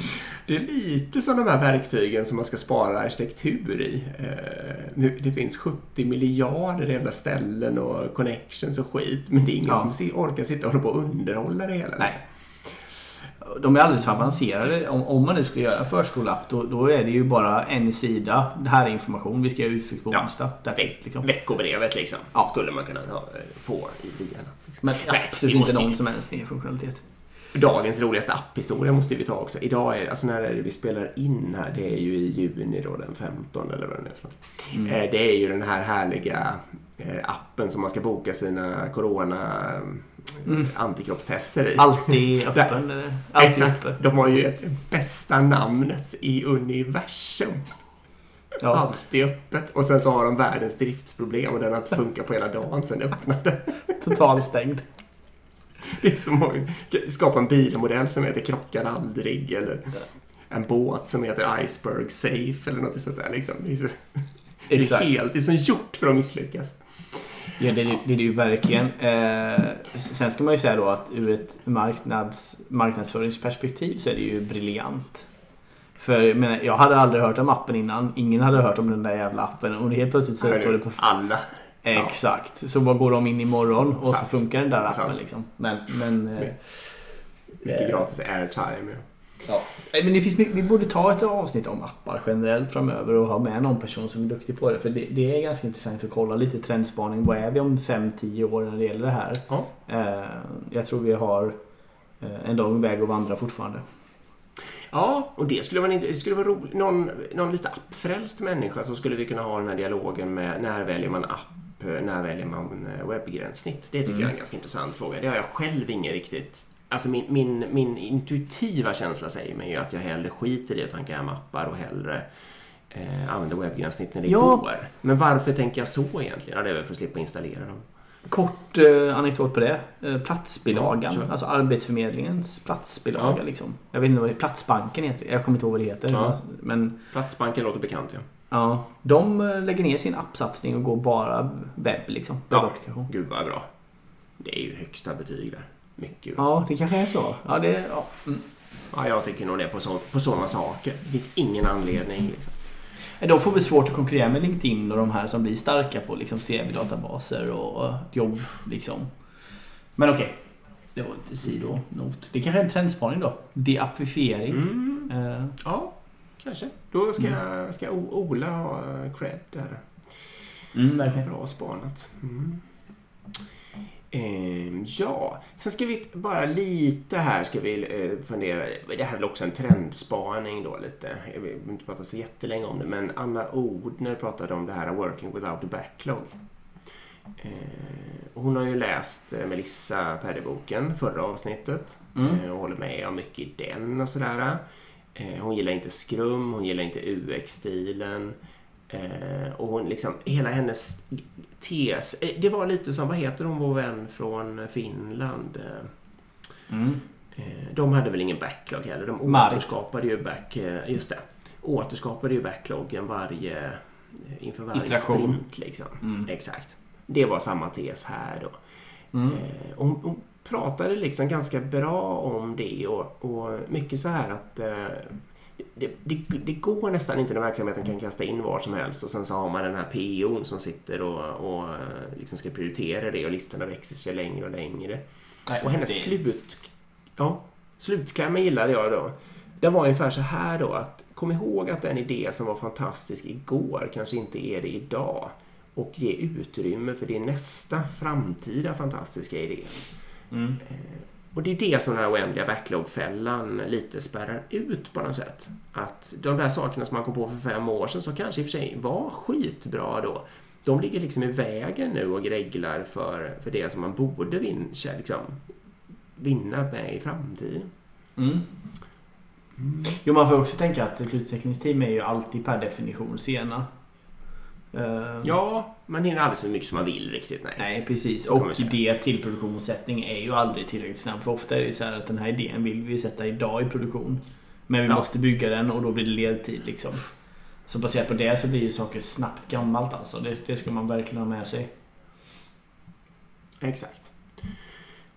Det är lite som de här verktygen som man ska spara arkitektur i. Eh, nu- Det finns 70 miljarder jävla ställen och connections och skit. Men det är ingen Ja. som orkar sitta och hålla på och underhålla det hela. Nej. liksom. De är alldeles för avancerade. Om, om man nu skulle göra en förskoleapp då, då är det ju bara en sida. Det här är information. Vi ska göra utflykt på Ja. onsdag. That's it, liksom. Veckobrevet liksom. Ja. Skulle man kunna ta, få i bilarna. Liksom. Men Nej, absolut inte någon som helst mer funktionalitet. Dagens roligaste apphistoria måste vi ta också. Idag är alltså när är det vi spelar in här, det är ju i juni då den 15 eller vad det nu är för något. Mm. Eh, Det är ju den här härliga eh, appen som man ska boka sina corona Mm. antikroppstester i. Alltid öppen. Alltid Exakt. öppen. De har ju ett bästa namnet i universum. Ja. Alltid öppet. Och sen så har de världens driftsproblem och den har inte funkat på hela dagen sen jag öppnade. Totalt stängd. Det är som att skapa en bilmodell som heter Krockar aldrig eller en båt som heter Iceberg Safe eller något sånt där. Liksom. Det är, så, det är helt, det är som gjort för att misslyckas. Ja, det är, det- det är ju verkligen. Eh, sen ska man ju säga då att ur ett marknads, marknadsföringsperspektiv så är det ju briljant. För jag, menar, jag hade aldrig hört om appen innan. Ingen hade hört om den där jävla appen. Och helt plötsligt så står det på... Alla. Exakt. Så bara går de in imorgon och Sant. så funkar den där appen Sant. liksom. Men... men eh, Mycket eh, gratis airtime. Ja. Men det finns, vi borde ta ett avsnitt om appar generellt framöver och ha med någon person som är duktig på det. För det, det är ganska intressant att kolla lite trendspaning. Vad är vi om 5-10 år när det gäller det här? Ja. Eh, jag tror vi har eh, en lång väg att vandra fortfarande. Ja, och det skulle vara, det skulle vara roligt. Någon, någon lite appfrälst människa så skulle vi kunna ha den här dialogen med när väljer man app, när väljer man eh, webbgränssnitt. Det tycker Mm. jag är en ganska intressant fråga. Det har jag själv ingen riktigt... Alltså min, min, min intuitiva känsla säger mig ju att jag hellre skiter i att tanka hem appar och hellre eh, använder webbgränssnitt när det Ja. går. Men varför tänker jag så egentligen? Ja, det är väl för att slippa installera dem. Kort eh, anekdot på det. Eh, platsbilagan. Ja, alltså Arbetsförmedlingens platsbilaga. Ja. Liksom. Jag vet inte vad det är. Platsbanken heter det. Jag kommer inte ihåg vad det heter. Men Platsbanken låter bekant, ja. Ja, de eh, lägger ner sin appsatsning och går bara webb. Liksom. Ja. Gud vad bra. Det är ju högsta betyg där. Mycket Ja, det kanske är så. Ja, det, ja. Mm. Ja, jag tycker nog det på, så, på sådana saker. Det finns ingen anledning. Liksom. De får väl svårt att konkurrera med LinkedIn och de här som blir starka på liksom CV-databaser och jobb. Liksom. Men okej, det var lite sidonot. Det kanske är en trendspaning då. Deappifiering. Mm. Eh, Ja, kanske. Då ska, jag, ska Ola ha eh, cred där. mm, verkligen. Bra spanat. Mm. Ehm, ja, sen ska vi bara lite här ska vi eh, fundera. Det här är väl också en trendspaning då lite. Jag vill inte prata så jättelänge om det, men Anna Odner pratade om det här working without a backlog. Eh, och hon har ju läst eh, Melissa Perry-boken, förra avsnittet. Mm. Eh, och håller med om mycket i den och sådär. Eh, hon gillar inte skrum, hon gillar inte UX-stilen. Eh, och hon liksom, hela hennes tes, eh, det var lite som, vad heter hon, vår vän från Finland? Mm. de hade väl ingen backlog heller, de Marit. återskapade ju back, just det, återskapade ju backloggen varje, inför varje Iteration. sprint liksom. Mm. Exakt. Det var samma tes här då. Mm. Och hon, hon pratade liksom ganska bra om det och, och mycket så här att eh, det, det, det går nästan inte när verksamheten kan kasta in var som helst och sen så har man den här PO'n som sitter och, och eh, liksom ska prioritera det och listorna växer sig längre och längre. Nej, Och hennes det- slut, ja, slutklämma gillade jag då. Den var ungefär så här då att kom ihåg att den idé som var fantastisk igår kanske inte är det idag. Och ge utrymme för din nästa framtida fantastiska idé. Mm. Och det är det som den här oändliga backlog-fällan lite spärrar ut på något sätt. Att de där sakerna som man kom på för fem år sedan som kanske i och för sig var skitbra då. De ligger liksom i vägen nu och greglar för, för det som man borde vin, liksom, vinna med i framtiden. Mm. Mm. Jo, man får också tänka att ett utvecklingsteam är ju alltid per definition sena. Eh, Ja, man hinner aldrig så mycket som man vill riktigt. Nej. Nej, precis. Och det till produktionssättning är ju aldrig tillräckligt snabbt. För ofta är det så här att den här idén vill vi sätta idag i produktion. Men vi Ja. måste bygga den och då blir det ledtid liksom. Så baserat på det så blir ju saker snabbt gammalt alltså. Det, det ska man verkligen ha med sig. Exakt.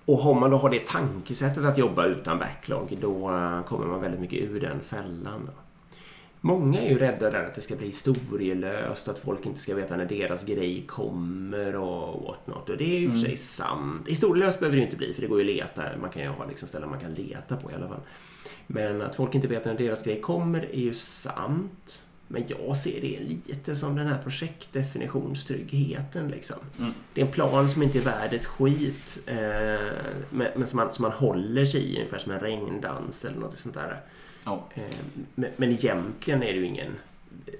Och har man då har det tankesättet att jobba utan backlog, då eh, kommer man väldigt mycket ur den fällan. Då. Många är ju rädda där att det ska bli historielöst, att folk inte ska veta när deras grej kommer och whatnot. Och det är ju för Mm. sig sant. Historielöst behöver det ju inte bli, för det går ju att leta. Man kan ju ha liksom ställen man kan leta på i alla fall. Men att folk inte vet när deras grej kommer är ju sant. Men jag ser det lite som den här projektdefinitionstryggheten. Liksom. Mm. Det är en plan som inte är värd ett skit, eh, men, men som, man, som man håller sig i, ungefär som en regndans eller något sånt där. Ja. Eh, men, men egentligen är det ju ingen...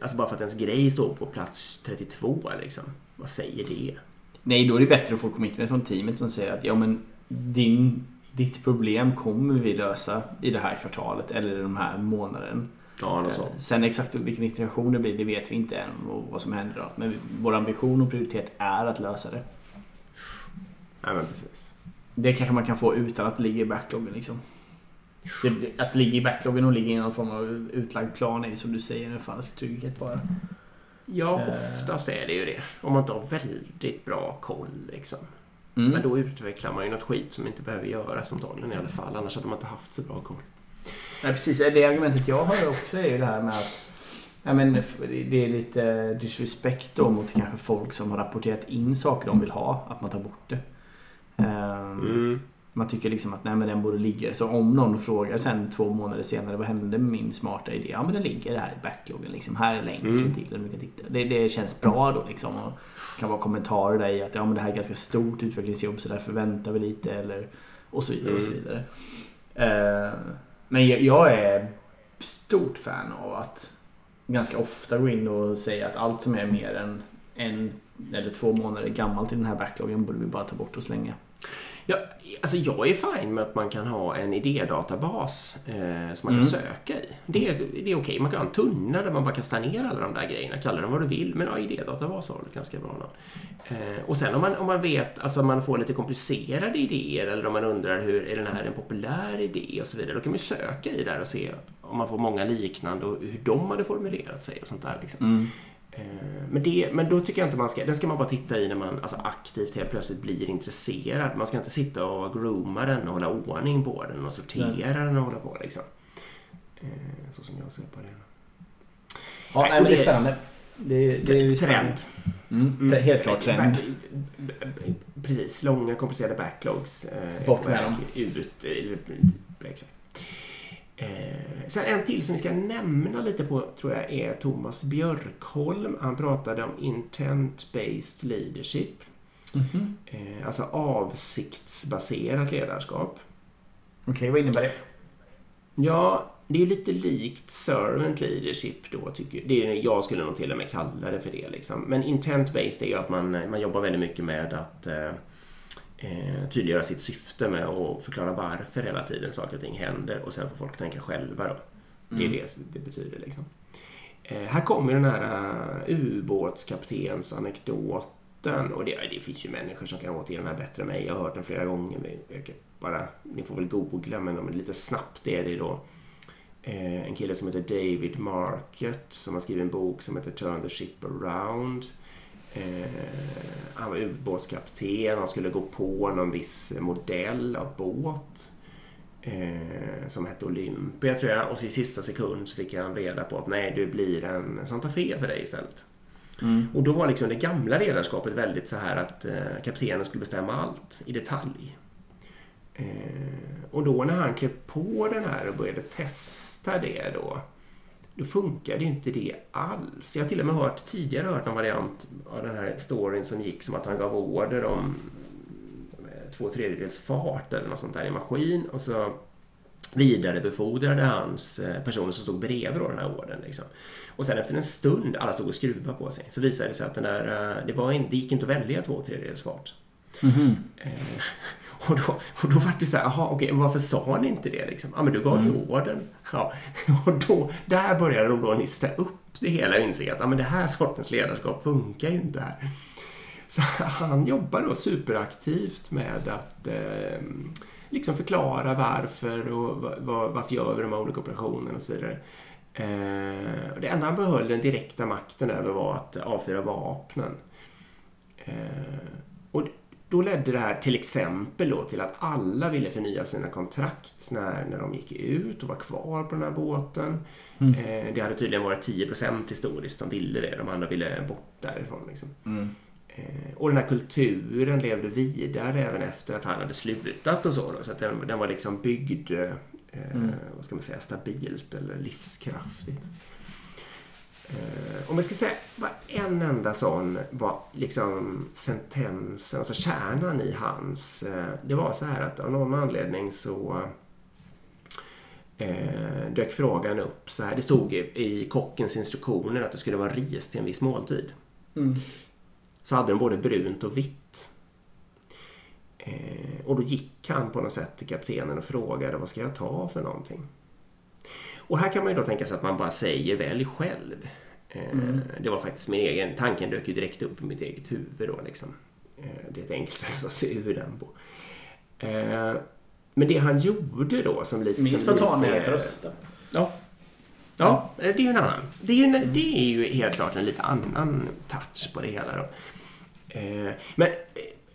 Alltså bara för att ens grej står på plats 32, liksom. Vad säger det? Nej, då är det bättre att få commitment från teamet som säger att ja men din, ditt problem kommer vi lösa i det här kvartalet eller den här månaden. Ja, något Eh, sånt. Sen exakt vilken iteration det blir, det vet vi inte än och vad som händer då. Men vår ambition och prioritet är att lösa det. Nej, men precis. Det kanske man kan få utan att ligger i backloggen liksom. Det, att ligger i backloggen och ligger i någon form av utlagd plan är ju som du säger en falsk trygghet bara. Ja, Eh. oftast är det ju det. Om man inte har väldigt bra koll, liksom. Mm. Men då utvecklar man ju något skit som inte behöver göras antagligen i alla fall. Annars hade man inte haft så bra koll. Nej, precis. Det argumentet jag har också är ju det här med att ja, men det är lite disrespect då mot kanske folk som har rapporterat in saker de vill ha, att man tar bort det. Ehm, Mm. Man tycker liksom att nej, men den borde ligga. Så om någon frågar sen två månader senare vad hände med min smarta idé? Ja men den ligger här i backloggen. Liksom. Här är länken Mm. till den. Du kan titta. Det, det känns bra då liksom. Och det kan vara kommentarer där i att ja, men det här är ganska stort utvecklingsjobb så därför väntar vi lite. Eller, och så vidare. Och så Mm. vidare. Men jag, jag är stort fan av att ganska ofta gå in och säga att allt som är mer än en eller två månader gammalt i den här backloggen borde vi bara ta bort och slänga. Ja, alltså jag är fine med att man kan ha en idédatabas eh, som man kan Mm. söka i. Det är, det är okej. Man kan ha en tunna där man bara kastar ner alla de där grejerna. Kalla dem vad du vill. Men ja, idédatabas har ett ganska bra namn. Eh, och sen om man, om man vet, alltså man får lite komplicerade idéer eller om man undrar hur är den här en populär idé och så vidare. Då kan man ju söka i där och se om man får många liknande och hur de hade formulerat sig och sånt där. Liksom. Eh, Men, det, men då tycker jag inte man ska... Den ska man bara titta i när man alltså aktivt helt plötsligt blir intresserad. Man ska inte sitta och grooma den och hålla ordning på den och sortera den och hålla på liksom. Eh, Så som jag ser på det. Ja, Nej, men det är det är- spännande. Det, det är Trend. Mm, helt klart trend. Precis, långa komplicerade backlogs. eh, Bort med dem. Ut, exakt. Eh, sen en till som vi ska nämna lite på tror jag är Thomas Björkholm. Han pratade om intent-based leadership. Mhm. Eh, alltså avsiktsbaserat ledarskap. Okej, vad innebär det? Ja, det är lite likt servant leadership då, tycker det är, Jag skulle nog till och med kalla det för det. Liksom. Men intent-based är ju att man, man jobbar väldigt mycket med att eh, eh, tydliggöra sitt syfte med att förklara varför hela tiden saker och ting händer och sen får folk tänka själva då. Det är Mm. det det betyder liksom. Eh, här kommer den här uh, ubåtskaptensanekdoten och det, det finns ju människor som kan återge den här bättre än mig. Jag har hört den flera gånger. men Bara, ni får väl googla men lite snabbt är det då eh, en kille som heter David Market som har skrivit en bok som heter Turn the Ship Around. Eh, han var ubåtskapten, han skulle gå på någon viss modell av båt eh, som hette Olympia tror jag och så i sista sekund så fick han reda på att nej, det blir en Santa Fe för dig istället. Mm. Och då var liksom det gamla ledarskapet väldigt så här att eh, kaptenen skulle bestämma allt i detalj. Eh, och då när han klev på den här och började testa det då, då funkade ju inte det alls. Jag har till och med hört, tidigare hört en variant av den här storyn som gick som att han gav order om eh, två tredjedels fart eller något sånt där i maskin och så vidarebefordrade hans eh, personer som stod bredvid då den här ordern. Liksom. Och sen efter en stund, alla stod och skruvade på sig, så visade det sig att den där, eh, det, var in, det gick inte att välja två tredjedels fart. Mhm. Eh, Och då, och då var det så här, jaha, okej, varför sa ni inte det liksom? Ja, men du gav ju Mm. orden. Ja. Och då, där började de då nysta upp det hela och inse att ja, men det här sortens ledarskap funkar ju inte här. Så han jobbar då superaktivt med att eh, liksom förklara varför och va- va- varför gör vi de här olika operationerna och så vidare. Eh, och det enda han behöll den direkta makten över var att avfyra vapnen. Eh, och då ledde det här till exempel då till att alla ville förnya sina kontrakt när, när de gick ut och var kvar på den här båten. Mm. Eh, det hade tydligen varit 10% historiskt som ville det. De andra ville bort därifrån. Liksom. Mm. Eh, och den här kulturen levde vidare även efter att han hade slutat och så. Då, så att den, den var liksom byggd, eh, Mm. vad ska man säga, stabilt eller livskraftigt. Eh, om jag ska säga vad en enda sån var liksom sentensen, alltså kärnan i hans, eh, det var så här att av någon anledning så eh, dök frågan upp så här. Det stod i, i kockens instruktioner att det skulle vara ris till en viss måltid Mm. så hade de både brunt och vitt. Eh, och då gick han på något sätt till kaptenen och frågade vad ska jag ta för någonting? Och här kan man ju då tänka sig att man bara säger välj själv. Eh, Mm. Det var faktiskt min egen, tanken dök ju direkt upp i mitt eget huvud då liksom. Eh, det är ett enkelt sätt att se ur den på. Eh, men det han gjorde då som lite... Min spontana är att rösta. Ja. Ja, det är ju en annan. Det är ju, en, det är ju helt klart en lite annan touch på det hela då. Men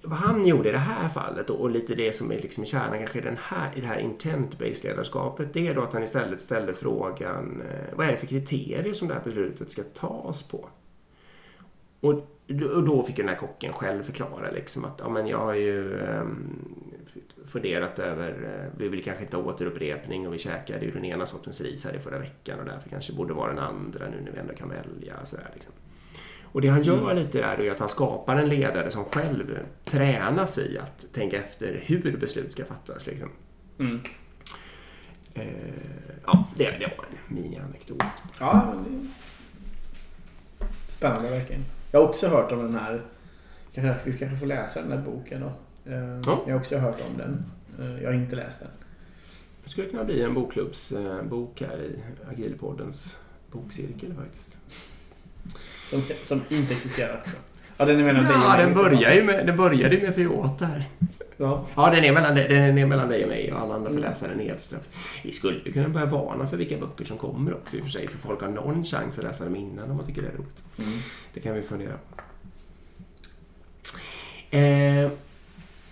vad han gjorde i det här fallet och lite det som är liksom kärnan kanske i, den här, i det här intent-based ledarskapet, det är då att han istället ställde frågan eh, vad är det för kriterier som det här beslutet ska tas på? Och då- och då fick den här kocken själv förklara liksom att ja, men jag har ju um, funderat över, eh, vi vill kanske inte ha återupprepning och vi käkade ju den ena sortens ris här i förra veckan och därför kanske borde vara den andra nu när vi ändå kan välja. Sådär, liksom. Och det han gör lite där är att han skapar en ledare som själv tränas i att tänka efter hur beslut ska fattas. Liksom. Mm. Eh, ja, det, det var en mini-anekdot. Ja. Spännande verkligen. Jag har också hört om den här. Kanske, vi kanske får läsa den här boken då. Eh, Ja. Jag har också hört om den. Eh, Jag har inte läst den. Det skulle kunna bli en bokklubbsbok här i Agilpoddens bokcirkel faktiskt. Som, som inte existerar. Ja, den är mellan dig och Ja, mig. den, liksom. börjar ju med, den började ju med Toyota här. Ja. Ja, den är, mellan, den är mellan dig och mig och alla andra får läsa den nedströms. Vi skulle kunna börja varna för vilka böcker som kommer också i och för sig, så folk har någon chans att läsa dem innan om man tycker det är roligt. Mm. Det kan vi fundera på. Eh,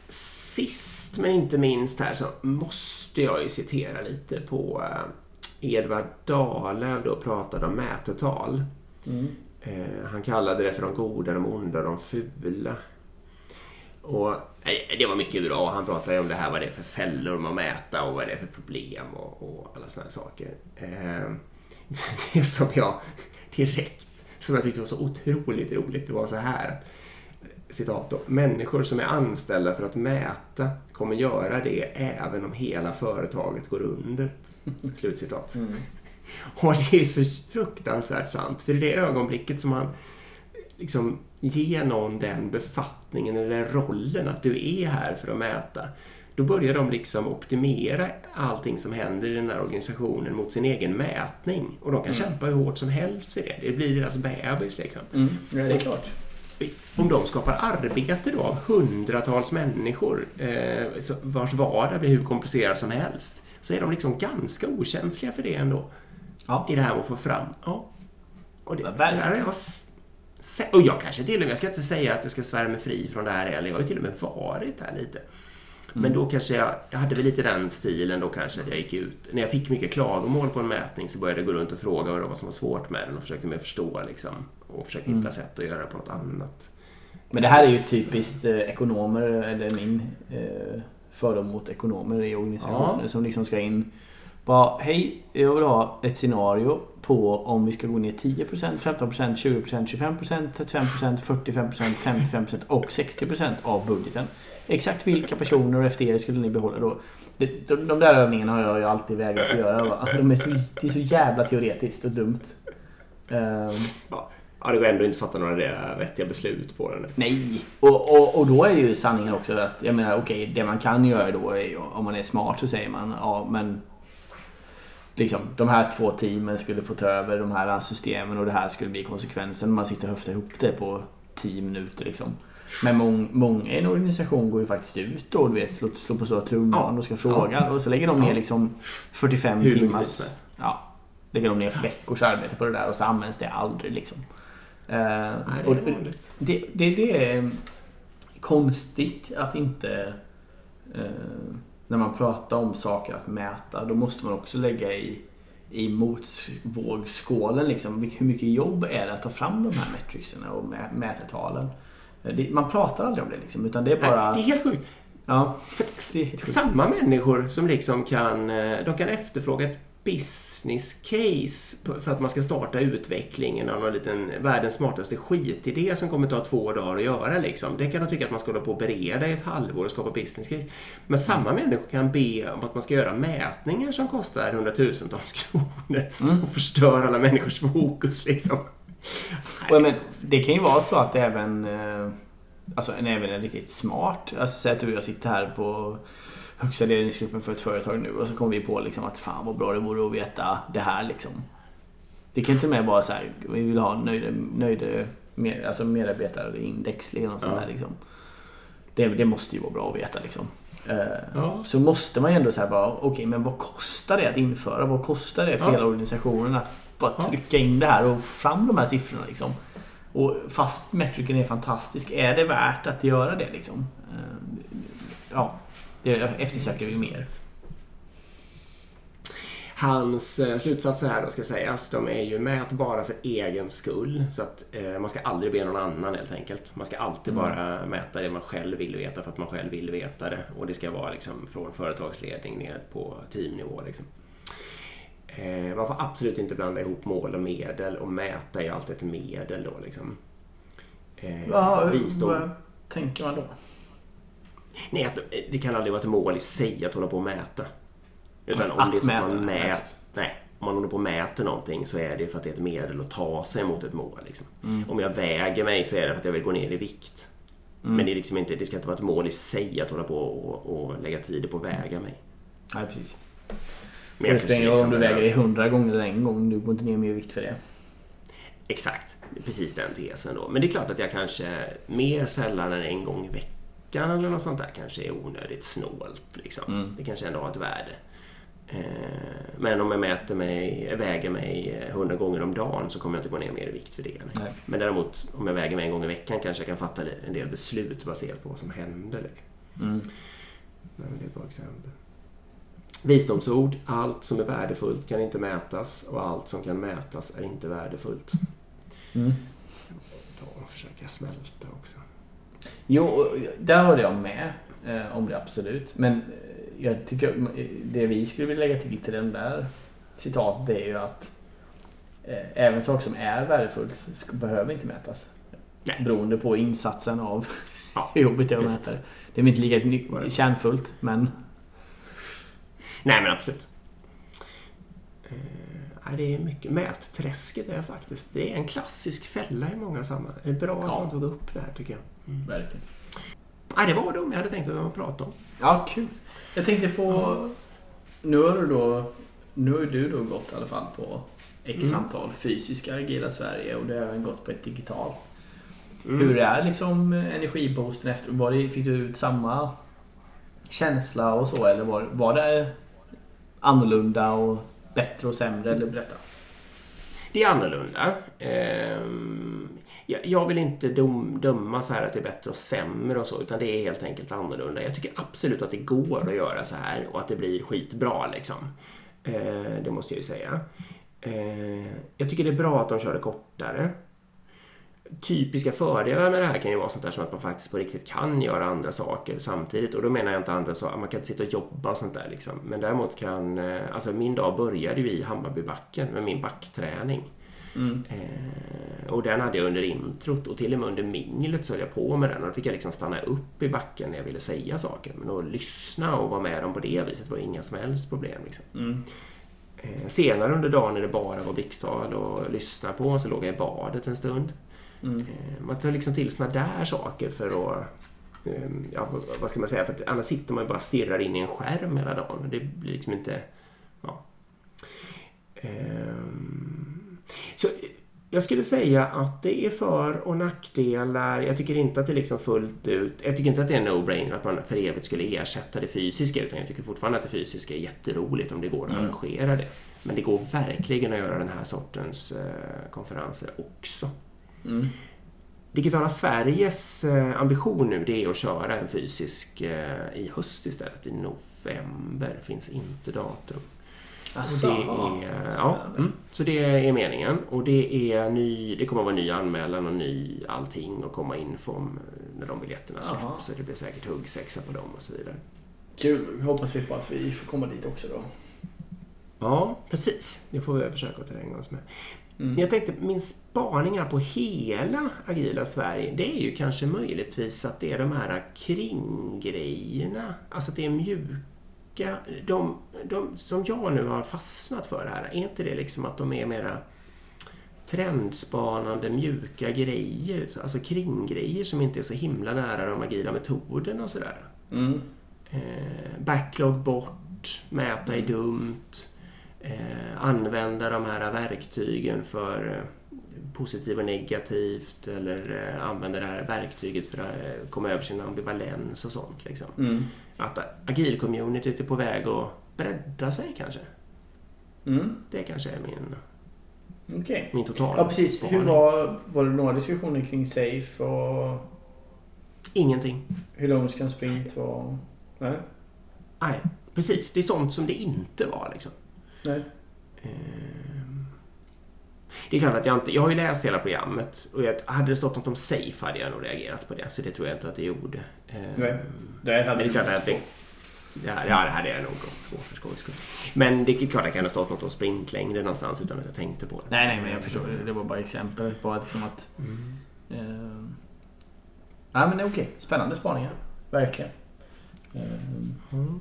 sist men inte minst här så måste jag ju citera lite på eh, Edvard Dahlöf då pratade om mätetal. Mm. Eh, han kallade det för de goda, de onda, de fula. Och eh, det var mycket bra. Han pratade om det här, vad det är för fällor man mäta och vad det är för problem och, och alla sådana saker. Eh, det som jag direkt, som jag tyckte var så otroligt roligt, det var så här. Citat då. Människor som är anställda för att mäta kommer göra det även om hela företaget går under. Slutcitat. Mm. Och det är så fruktansvärt sant. För i det ögonblicket som man liksom ger någon den befattningen eller rollen att du är här för att mäta, då börjar de liksom optimera allting som händer i den här organisationen mot sin egen mätning. Och de kan kämpa hur hårt som helst för det. Det blir deras bebis liksom. Mm. Ja, det är klart. Om de skapar arbete då av hundratals människor eh, vars vardag blir hur komplicerad som helst, så är de liksom ganska okänsliga för det ändå Ja. i det här att få fram. Ja. Och, det, det se- och jag kanske till och med, jag ska inte säga att jag ska svära mig fri från det här heller, jag har ju till och med varit här lite. Men då kanske jag, jag hade väl lite den stilen då kanske att jag gick ut, när jag fick mycket klagomål på en mätning så började jag gå runt och fråga vad det var som var svårt med den och försökte mer förstå liksom. Och försökte hitta sätt att göra det på något annat. Men det här är ju typiskt eh, ekonomer, eller min eh, fördom mot ekonomer i organisationer Ja. som liksom ska in. Bara, hej, jag vill ha ett scenario på om vi ska gå ner 10%, 15%, 20%, 25%, 35%, 45%, 55% och 60% av budgeten. Exakt vilka personer och efter er skulle ni behålla då? De, de där övningarna har jag ju alltid vägrat att göra. Va? De är så, det är så jävla teoretiskt och dumt. Ja, ja, det går ändå inte att fatta några vettiga beslut på den. Nej, och, och, och då är ju sanningen också att jag menar okej, okay, det man kan göra då är ju, om man är smart så säger man ja men liksom, de här två teamen skulle få ta över de här systemen och det här skulle bli konsekvensen. Man sitter och höftar ihop det på 10 minuter liksom. Men mång, många i en organisation går ju faktiskt ut och du vet, slår, slår på stora trumman och ska fråga. Och så lägger de ner liksom 45 Hur timmars... Ja, lägger de ner veckors arbete på det där och så används det aldrig liksom. Uh, Nej, det, och det, det, det, är konstigt att inte... Uh, när man pratar om saker att mäta, då måste man också lägga i, i motvågskålen liksom, hur mycket jobb är det att ta fram de här metricserna och mä, mätetalen. Det, man pratar aldrig om det liksom, utan det är bara... Nej, det är helt sjukt. Ja, det är helt sjukt. Samma människor som liksom kan, eh, de kan efterfråga ett business case för att man ska starta utvecklingen av någon liten världens smartaste skitidé som kommer ta två dagar att göra. Liksom. Det kan de tycka att man ska hålla på och bereda i ett halvår och skapa business case. Men samma människor kan be om att man ska göra mätningar som kostar hundratusentals kronor mm. och förstör alla människors fokus. Liksom. Och, men, det kan ju vara så att även, eh, alltså, även en riktigt smart, alltså säg att du och jag sitter här på högsta ledningsgruppen för ett företag nu och så kom vi på liksom att fan vad bra det vore att veta det här liksom. Det kan inte med vara så här, vi vill ha nöjda, nöjda med, alltså medarbetarindex eller något sånt ja. där liksom. Det, det, måste ju vara bra att veta liksom. Uh, ja. Så måste man ju ändå säga bara, okej okay, men vad kostar det att införa? Vad kostar det för ja. hela organisationen att bara trycka in det här och fram de här siffrorna liksom? Och fast metricen är fantastisk, är det värt att göra det liksom? Uh, ja, det eftersöker vi mer. Hans eh, slutsatser här då ska sägas, de är ju mätbara för egen skull. Så att eh, man ska aldrig be någon annan helt enkelt. Man ska alltid mm. bara mäta det man själv vill veta för att man själv vill veta det. Och det ska vara liksom från företagsledning ner på teamnivå. Liksom. Eh, man får absolut inte blanda ihop mål och medel och mäta är alltid ett medel då liksom. Eh, ja, vad tänker man då? Nej, det kan aldrig vara ett mål i sig att hålla på och mäta. Utan om att det är så mäta, man mäter... Nej, om man håller på och mäter någonting så är det för att det är ett medel att ta sig mot ett mål. Liksom. Mm. Om jag väger mig så är det för att jag vill gå ner i vikt. Mm. Men det, är liksom inte, det ska inte vara ett mål i sig att hålla på och, och lägga tid på att väga mig. Nej, precis. Men det spelar ingen roll om du väger dig hundra gånger eller en gång. Du går inte ner mer i vikt för det. Exakt. Precis den tesen då. Men det är klart att jag kanske mer sällan än en gång i veckan veckan eller något sånt där kanske är onödigt snålt. Liksom. Mm. Det kanske ändå har ett värde. Eh, men om jag mäter mig, väger mig 100 gånger om dagen så kommer jag inte gå ner mer i vikt för det. Nej. Men däremot om jag väger mig en gång i veckan kanske jag kan fatta en del beslut baserat på vad som händer. Liksom. Mm. Men det är ett bra exempel. Visdomsord. Allt som är värdefullt kan inte mätas och allt som kan mätas är inte värdefullt. Mm. Ta och försöka smälta också. Jo, där håller jag med eh, om det absolut. Men eh, jag tycker det vi skulle vilja lägga till till den där citatet är ju att eh, även saker som är värdefullt behöver inte mätas. Nej. Beroende på insatsen av ja, hur jobbigt det är att mäta det. Det är inte lika kärnfullt, men... Nej, men absolut. Det är mycket. Mätträsket är faktiskt det är en klassisk fälla i många sammanhang. Det är bra att ja. de tog upp det här, tycker jag. Mm. Verkligen. Ja, det var de jag hade tänkt att prata om. Ja, kul. Jag tänkte på... Ja. Nu har du då... Nu har du då gått i alla fall på X mm. antal fysiska Agila Sverige och du har även gått på ett digitalt. Mm. Hur är liksom energiboosten efter? Var det, fick du ut samma känsla och så eller var, var det annorlunda och bättre och sämre? Eller berätta. Det är annorlunda. Ehm, jag vill inte döma så här att det är bättre och sämre och så, utan det är helt enkelt annorlunda. Jag tycker absolut att det går att göra så här och att det blir skitbra liksom. Ehm, det måste jag ju säga. Ehm, jag tycker det är bra att de kör det kortare. Typiska fördelar med det här kan ju vara sånt där som att man faktiskt på riktigt kan göra andra saker samtidigt. Och då menar jag inte andra saker, man kan inte sitta och jobba och sånt där liksom. Men däremot kan, eh, alltså min dag började ju i Hammarbybacken med min backträning. Mm. Eh, och den hade jag under introt och till och med under minglet så höll jag på med den och då fick jag liksom stanna upp i backen när jag ville säga saker. Men att lyssna och vara med dem på det viset var inga som helst problem. Liksom. Mm. Eh, senare under dagen när det bara var blixttal och lyssna på så låg jag i badet en stund. Mm. Eh, man tar liksom till såna där saker för att eh, Ja, vad ska man säga? För att annars sitter man ju bara och stirrar in i en skärm hela dagen. Det blir liksom inte... Ja. Ehm, Så jag skulle säga att det är för och nackdelar. Jag tycker inte att det liksom fullt ut... Jag tycker inte att det är en no-brainer att man för evigt skulle ersätta det fysiska utan jag tycker fortfarande att det fysiska är jätteroligt om det går att Mm. arrangera det. Men det går verkligen att göra den här sortens eh, konferenser också. Mm. Digitala Sveriges eh, ambition nu det är att köra en fysisk eh, i höst istället, i november. finns inte datum. Asså, det är, ja, mm, så det är meningen. Och det, är ny, det kommer att vara ny anmälan och ny allting och komma om eh, när de biljetterna släpps. Så det blir säkert huggsexa på dem och så vidare. Kul. Hoppas vi på att vi får komma dit också då. Ja, precis. Det får vi försöka att terränga oss med. Mm. Jag tänkte, min spaning här på hela Agila Sverige, det är ju kanske möjligtvis att det är de här kringgrejerna. Alltså att det är mjuka, de, de som jag nu har fastnat för här, är inte det liksom att de är mera trendspanande, mjuka grejer, alltså kringgrejer som inte är så himla nära de agila metoderna och sådär. Mm. Eh, backlog bort, mäta är dumt, eh, använda de här verktygen för eh, positivt och negativt eller eh, använda det här verktyget för att komma över sin ambivalens och sånt. Liksom. Mm. Att agil-communityt är på väg att bredda sig kanske. Mm. Det kanske är min, Okej. min totala Ja, precis. Hur var, var det några diskussioner kring Safe och Ingenting. hur långt ska en sprint vara? Nej. Nej, precis. Det är sånt som det inte var liksom. Nej. Ehm, Det är klart att jag inte... Jag har ju läst hela programmet och jag, hade det stått något om Safe hade jag nog reagerat på det. Så det tror jag inte att det gjorde. Ehm, Nej. Det hade det är klart att det... Ja, ja, det hade jag nog gått på för skojs skull. Men det är klart att det kan ha stått något om sprintlängder någonstans utan att jag tänkte på det. Nej, nej, men jag förstår. Det var bara exempel på att, liksom att Mm. Eh, Nej men okej, spännande spaningar. Verkligen. Eh, Mm.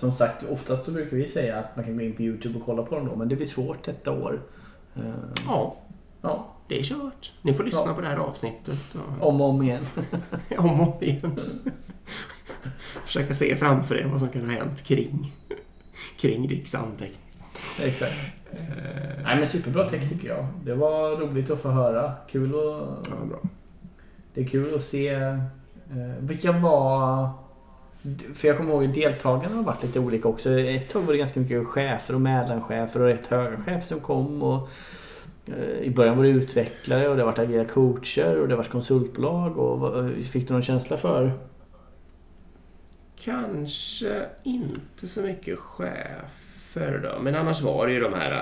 Som sagt, oftast så brukar vi säga att man kan gå in på Youtube och kolla på dem då, men det blir svårt detta år. Eh, Ja, Ja, det är kört. Ni får lyssna Ja. på det här avsnittet. Och... om och om igen. om och om igen. Försöka se framför er vad som kan ha hänt kring, kring Ricks anteckning. Exakt. Eh, Nej men superbra text tycker jag. Det var roligt att få höra. Kul att... Ja, bra. Det är kul att se eh, vilka var... För jag kommer ihåg att deltagarna har varit lite olika också. Ett tag var det ganska mycket chefer och mellanchefer och rätt höga chefer som kom. Och, eh, I början var det utvecklare och det har varit agera coacher och det har varit konsultbolag. Och, eh, fick du någon känsla för? Kanske inte så mycket chefer då. Men annars var det ju de här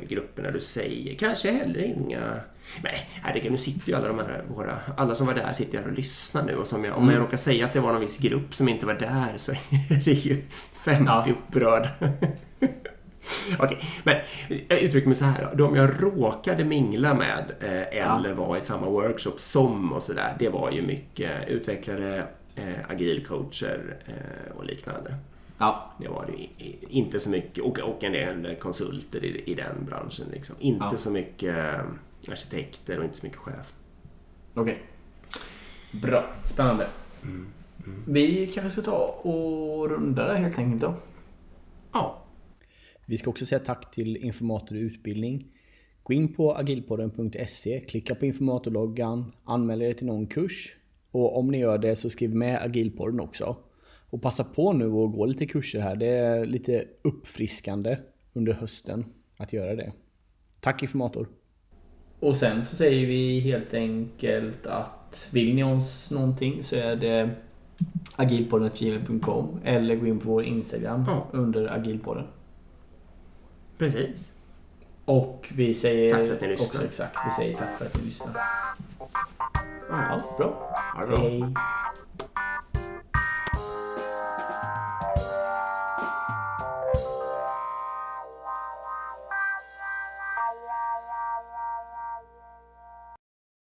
äh, grupperna du säger. Kanske heller inga... Nej, herregud, nu sitter ju alla de här våra... Alla som var där sitter ju här och lyssnar nu. Och som jag, om jag Mm. råkar säga att det var någon viss grupp som inte var där så är det ju 50 Ja. upprörda. Okej, men jag uttrycker mig så här då. De jag råkade mingla med eh, eller var i samma workshop som och sådär, det var ju mycket utvecklare, eh, agilcoacher eh, och liknande. Ja. Det var det inte så mycket, och, och en del konsulter i, i den branschen. Liksom. Inte Ja. så mycket eh, arkitekter och inte så mycket chef. Okej. Bra. Spännande. Mm. Mm. Vi kanske ska ta och runda det helt enkelt då. Ja, Vi ska också säga tack till Informator Utbildning. Gå in på agilpodden.se, klicka på informatorloggan, anmäl er till någon kurs. Och om ni gör det så skriv med agilpodden också. Och passa på nu och gå lite kurser här. Det är lite uppfriskande under hösten att göra det. Tack Informator! Och sen så säger vi helt enkelt att vill ni oss någonting så är det agilpodden.gmail.com eller gå in på vår Instagram Ja. under agilpodden. precis. Och vi säger Tack för att ni lyssnar. också exakt, vi säger tack för att ni lyssnar. Ja, bra. Hej.